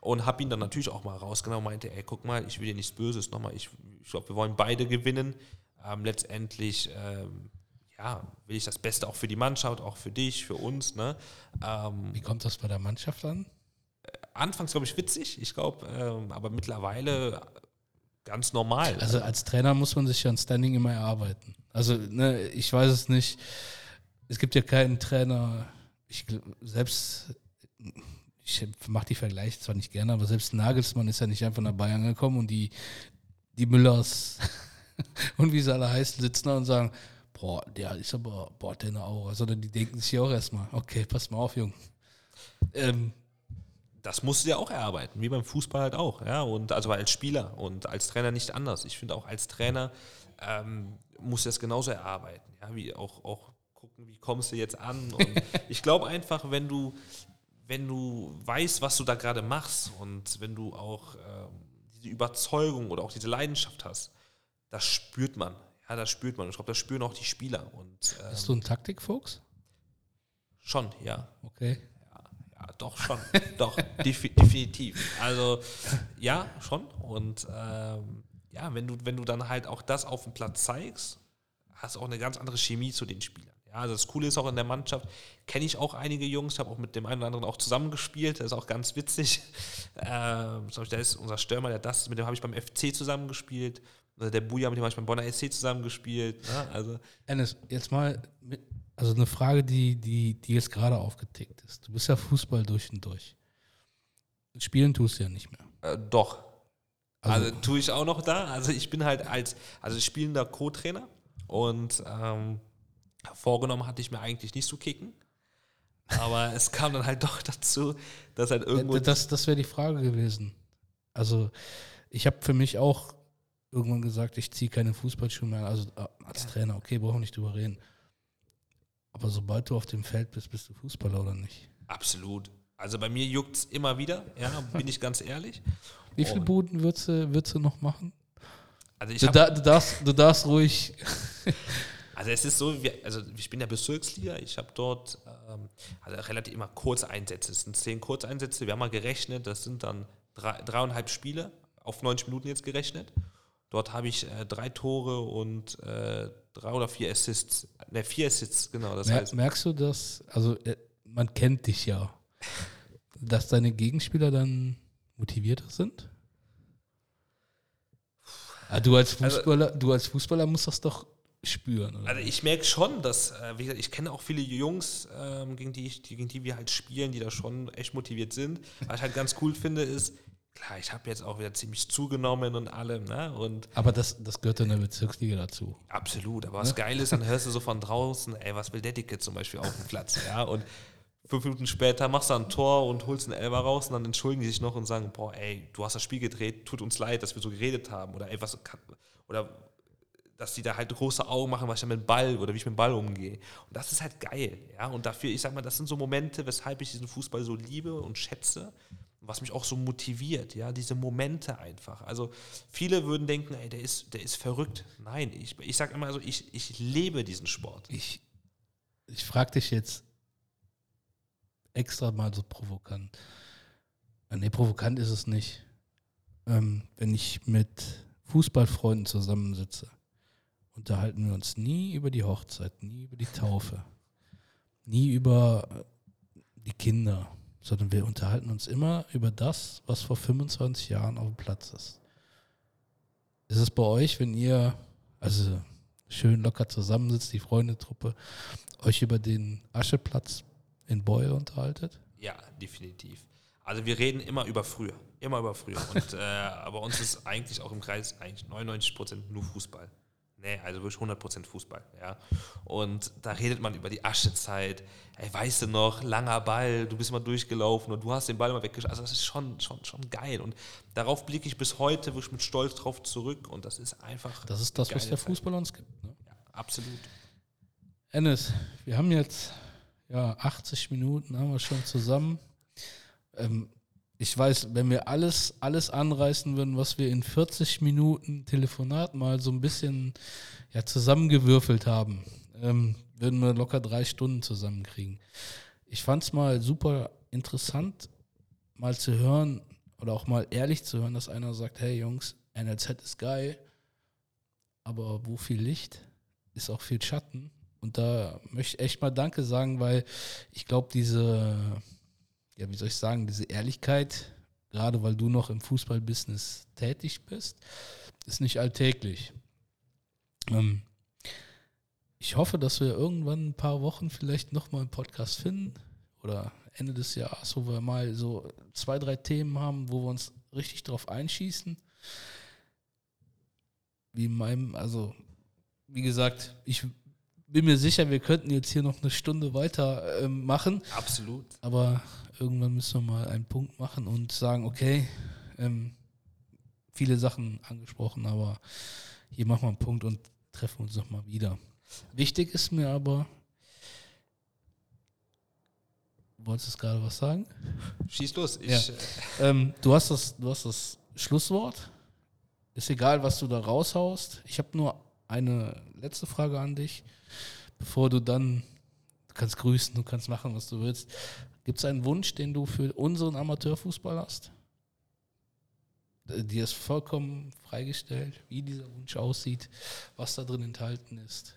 Und habe ihn dann natürlich auch mal rausgenommen und meinte, ey, guck mal, ich will dir nichts Böses, nochmal, ich, ich glaube, wir wollen beide gewinnen. Ähm, letztendlich, ähm, ja, will ich das Beste auch für die Mannschaft, auch für dich, für uns. Ne? Ähm, Wie kommt das bei der Mannschaft an? Äh, anfangs, glaube ich, witzig, ich glaube, ähm, aber mittlerweile ganz normal. Also als Trainer muss man sich ja ein Standing immer erarbeiten. Also ne, ich weiß es nicht, es gibt ja keinen Trainer, ich, selbst, ich mache die Vergleiche zwar nicht gerne, aber selbst Nagelsmann ist ja nicht einfach nach Bayern gekommen und die, die Müllers [LAUGHS] und wie sie alle heißen, sitzen da und sagen, boah, der ist aber, boah, der eine Aura, sondern die denken sich ja auch erstmal, okay, pass mal auf, Junge. Ähm, das musst du ja auch erarbeiten, wie beim Fußball halt auch, ja, und also als Spieler und als Trainer nicht anders. Ich finde auch als Trainer ähm, muss das genauso erarbeiten, ja, wie auch, auch gucken, wie kommst du jetzt an. Und [LAUGHS] ich glaube einfach, wenn du, wenn du weißt, was du da gerade machst und wenn du auch ähm, diese Überzeugung oder auch diese Leidenschaft hast, das spürt man. Ja, das spürt man. Ich glaube, das spüren auch die Spieler. Und, ähm, Bist du ein Taktikfuchs? Schon, ja. Okay. Ja, doch schon. doch, defi definitiv. Also ja, schon. Und ähm, ja, wenn du, wenn du dann halt auch das auf dem Platz zeigst, hast du auch eine ganz andere Chemie zu den Spielern. Ja, also das Coole ist auch in der Mannschaft, kenne ich auch einige Jungs, habe auch mit dem einen oder anderen auch zusammengespielt, das ist auch ganz witzig. [LAUGHS] Ähm, zum Beispiel, da ist unser Stürmer, der das, mit dem habe ich beim FC zusammengespielt. Oder der Buja, mit dem habe ich beim Bonner SC zusammengespielt. Ne? Also, Ennis, jetzt mal, mit, also eine Frage, die, die, die jetzt gerade aufgetickt ist. Du bist ja Fußball durch und durch. Spielen tust du ja nicht mehr. äh, doch, Also, Also, tue ich auch noch da. Also ich bin halt als also spielender Co-Trainer und ähm, vorgenommen hatte ich mir eigentlich nicht zu kicken. Aber [LAUGHS] es kam dann halt doch dazu, dass halt irgendwo. Äh, das, das wäre die Frage gewesen. Also, ich habe für mich auch irgendwann gesagt, ich ziehe keine Fußballschuhe mehr an. Also äh, als Ja. Trainer, okay, brauchen wir nicht drüber reden. Aber sobald du auf dem Feld bist, bist du Fußballer oder nicht? absolut. Also bei mir juckt es immer wieder, ja, bin ich ganz ehrlich. Wie viele Buden würdest du, würdest du noch machen? Also ich Du, da, du, darfst, du darfst ruhig. [LAUGHS] Also es ist so, wir, also ich bin ja Bezirksliga, ich habe dort ähm, also relativ immer Kurzeinsätze. Es sind zehn Kurzeinsätze, wir haben mal gerechnet, das sind dann drei, dreieinhalb Spiele, auf 90 Minuten jetzt gerechnet. Dort habe ich äh, drei Tore und äh, drei oder vier Assists. Ne, vier Assists, genau. Das Mer heißt, merkst du das? Also, äh, man kennt dich ja. Dass deine Gegenspieler dann motivierter sind? Ah, du, als Also- Fußballer, du als Fußballer musst das doch spüren. Oder? Also ich merke schon, dass, äh, wie gesagt, ich kenne auch viele Jungs, ähm, gegen, die ich, gegen die wir halt spielen, die da schon echt motiviert sind. Was ich halt ganz cool finde, ist, klar, ich habe jetzt auch wieder ziemlich zugenommen und allem, ne? Und Aber das, das gehört in der Bezirksliga dazu. absolut, aber was geil ist, dann hörst du so von draußen, ey, was will der Dicke zum Beispiel auf dem Platz, ja? Und fünf Minuten später machst du ein Tor und holst einen Elber raus und dann entschuldigen die sich noch und sagen, boah, ey, du hast das Spiel gedreht, tut uns leid, dass wir so geredet haben. Oder ey, was kann, oder dass die da halt große Augen machen, was ich mit dem Ball oder wie ich mit dem Ball umgehe. Und das ist halt geil, ja. Und dafür, ich sag mal, das sind so Momente, weshalb ich diesen Fußball so liebe und schätze, was mich auch so motiviert, ja, diese Momente einfach. Also viele würden denken, ey, der ist, der ist verrückt. Nein, ich, ich sag immer so, ich, ich lebe diesen Sport. Ich, ich frage dich jetzt extra mal so provokant. Äh, Nee, provokant ist es nicht. Ähm, wenn ich mit Fußballfreunden zusammensitze, unterhalten wir uns nie über die Hochzeit, nie über die Taufe, nie über äh, die Kinder, sondern wir unterhalten uns immer über das, was vor 25 Jahren auf dem Platz ist. Ist es bei euch, wenn ihr, also schön locker zusammensitzt, die Freundetruppe, euch über den Ascheplatz in Beul unterhaltet? Ja, definitiv. Also wir reden immer über früher, immer über früher. Und äh, aber uns ist eigentlich auch im Kreis eigentlich 99 Prozent nur Fußball. Nee, also wirklich 100 Prozent Fußball, ja. Und da redet man über die Aschezeit. Ey, weißt du noch, langer Ball, du bist mal durchgelaufen und du hast den Ball mal weggeschossen. Also das ist schon, schon, schon geil. Und darauf blicke ich bis heute wirklich mit Stolz drauf zurück. Und das ist einfach, Das ist das, was der Zeit. Fußball uns gibt. Ne? ja, absolut. Ennis, wir haben jetzt ja 80 Minuten haben wir schon zusammen. Ähm, ich weiß, wenn wir alles, alles anreißen würden, was wir in 40 Minuten Telefonat mal so ein bisschen ja, zusammengewürfelt haben, ähm, würden wir locker drei Stunden zusammenkriegen. Ich fand es mal super interessant, mal zu hören oder auch mal ehrlich zu hören, dass einer sagt, hey Jungs, NLZ ist geil, aber wo viel Licht ist auch viel Schatten. Und da möchte ich echt mal Danke sagen, weil ich glaube, diese, ja, wie soll ich sagen, diese Ehrlichkeit, gerade weil du noch im Fußballbusiness tätig bist, ist nicht alltäglich. Ähm, ich hoffe, dass wir irgendwann ein paar Wochen vielleicht nochmal einen Podcast finden oder Ende des Jahres, wo wir mal so zwei, drei Themen haben, wo wir uns richtig drauf einschießen. Wie in meinem, also wie gesagt, ich bin mir sicher, wir könnten jetzt hier noch eine Stunde weiter ähm, machen, Absolut. aber irgendwann müssen wir mal einen Punkt machen und sagen, okay, ähm, viele Sachen angesprochen, aber hier machen wir einen Punkt und treffen uns nochmal wieder. Wichtig ist mir aber, wolltest du gerade was sagen? Schieß los. Ja. äh, Ähm, du, hast das, du hast das Schlusswort. Ist egal, was du da raushaust. Ich habe nur eine letzte Frage an dich, bevor du dann, du kannst grüßen, du kannst machen, was du willst. Gibt es einen Wunsch, den du für unseren Amateurfußball hast? Äh, dir ist vollkommen freigestellt, wie dieser Wunsch aussieht, was da drin enthalten ist.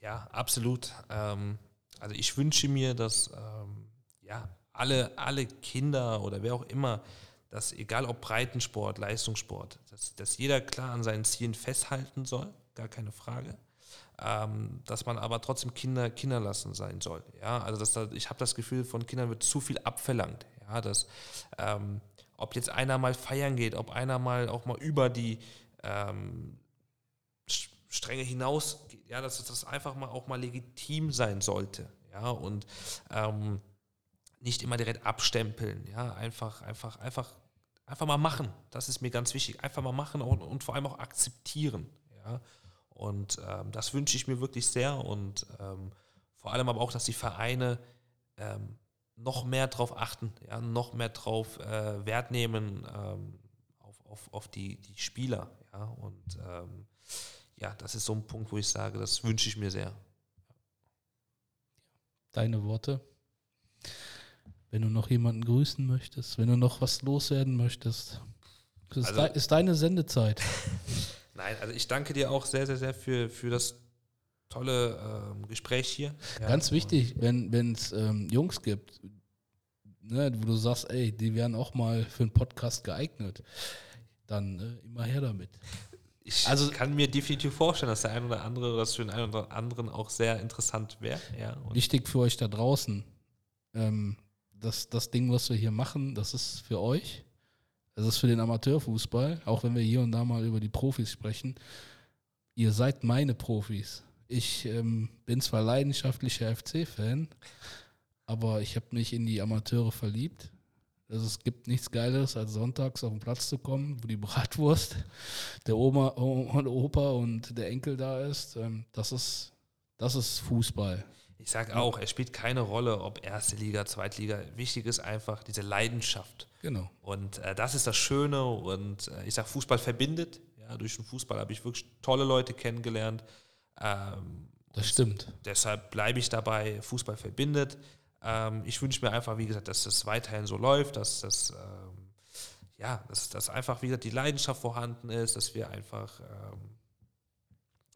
Ja, absolut. Ähm, also ich wünsche mir, dass ähm, ja, alle, alle Kinder oder wer auch immer, dass egal ob Breitensport, Leistungssport, dass, dass jeder klar an seinen Zielen festhalten soll, gar keine Frage. Ähm, dass man aber trotzdem Kinder Kinder lassen sein soll. Ja, also dass da, ich habe das Gefühl, von Kindern wird zu viel abverlangt. Ja, dass ähm, ob jetzt einer mal feiern geht, ob einer mal auch mal über die ähm, Stränge hinaus geht, ja, dass das einfach mal auch mal legitim sein sollte. Ja, und ähm, nicht immer direkt abstempeln, ja, einfach, einfach, einfach, einfach mal machen. Das ist mir ganz wichtig. Einfach mal machen und, und vor allem auch akzeptieren. Ja. Und ähm, das wünsche ich mir wirklich sehr und ähm, vor allem aber auch, dass die Vereine ähm, noch mehr darauf achten, ja, noch mehr darauf äh, Wert nehmen ähm, auf, auf, auf die, die Spieler. Ja, und ähm, ja, das ist so ein Punkt, wo ich sage, das wünsche ich mir sehr. Deine Worte. Wenn du noch jemanden grüßen möchtest, wenn du noch was loswerden möchtest, ist, also, de ist deine Sendezeit. [LAUGHS] Nein, also ich danke dir auch sehr, sehr, sehr für, für das tolle ähm, Gespräch hier. Ja, Ganz wichtig, wenn es ähm, Jungs gibt, ne, wo du sagst, ey, die wären auch mal für einen Podcast geeignet, dann äh, immer her damit. Ich also, kann mir definitiv vorstellen, dass der ein oder andere, dass für den einen oder anderen auch sehr interessant wäre. Ja, wichtig für euch da draußen. Ähm, das, das Ding, was wir hier machen, das ist für euch. Das ist für den Amateurfußball, auch wenn wir hier und da mal über die Profis sprechen. Ihr seid meine Profis. Ich ähm, bin zwar leidenschaftlicher FC-Fan, aber ich habe mich in die Amateure verliebt. Also es gibt nichts Geileres, als sonntags auf den Platz zu kommen, wo die [LAUGHS] Bratwurst, der Oma und Opa und der Enkel da ist. Ähm, das ist, das ist Fußball. Ich sage auch, es spielt keine Rolle, ob erste Liga, Zweitliga. Wichtig ist einfach diese Leidenschaft. Genau. Und äh, das ist das Schöne. Und äh, ich sage, Fußball verbindet. Ja, durch den Fußball habe ich wirklich tolle Leute kennengelernt. Ähm, das stimmt. Deshalb bleibe ich dabei. Fußball verbindet. Ähm, ich wünsche mir einfach, wie gesagt, dass das weiterhin so läuft, dass das ähm, ja, dass, dass einfach wieder die Leidenschaft vorhanden ist, dass wir einfach ähm,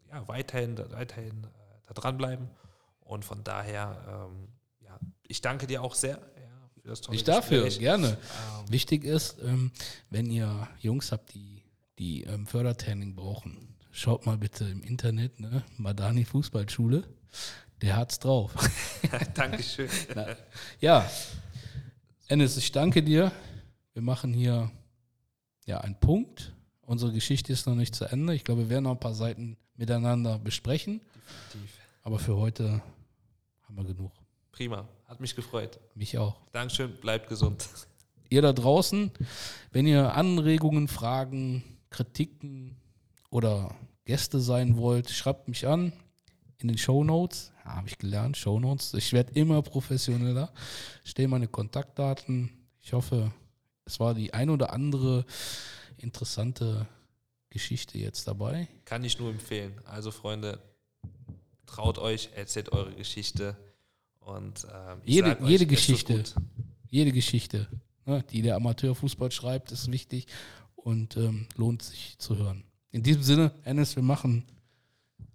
ja, weiterhin, weiterhin äh, da dranbleiben. Und von daher, ähm, ja, ich danke dir auch sehr Ich dafür, Gespräch. gerne. Ähm, Wichtig ist, ähm, wenn ihr Jungs habt, die, die ähm, Fördertraining brauchen, schaut mal bitte im Internet, ne? Madani Fußballschule, der hat's drauf. [LAUGHS] Dankeschön. [LAUGHS] Na, ja, Ennis, ich danke dir. Wir machen hier ja einen Punkt. Unsere Geschichte ist noch nicht zu Ende. Ich glaube, wir werden noch ein paar Seiten miteinander besprechen. Definitiv. Aber für heute haben wir genug. Prima, hat mich gefreut. Mich auch. Dankeschön, bleibt gesund. Ihr da draußen, wenn ihr Anregungen, Fragen, Kritiken oder Gäste sein wollt, schreibt mich an in den Show Notes. Ja, habe ich gelernt, Show Notes. Ich werde immer professioneller. Stehen meine Kontaktdaten. Ich hoffe, es war die ein oder andere interessante Geschichte jetzt dabei. Kann ich nur empfehlen. Also Freunde, traut euch, erzählt eure Geschichte. Und ähm, jede, jede euch, Geschichte, jede Geschichte, ne, die der Amateurfußball schreibt, ist wichtig und ähm, lohnt sich zu hören. In diesem Sinne, Ennis, wir machen,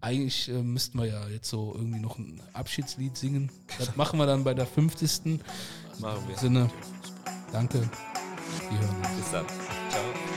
eigentlich äh, müssten wir ja jetzt so irgendwie noch ein Abschiedslied singen. Das machen wir dann bei der 50. Machen wir. In Sinne, danke. Wir hören uns. Bis dann. Ciao.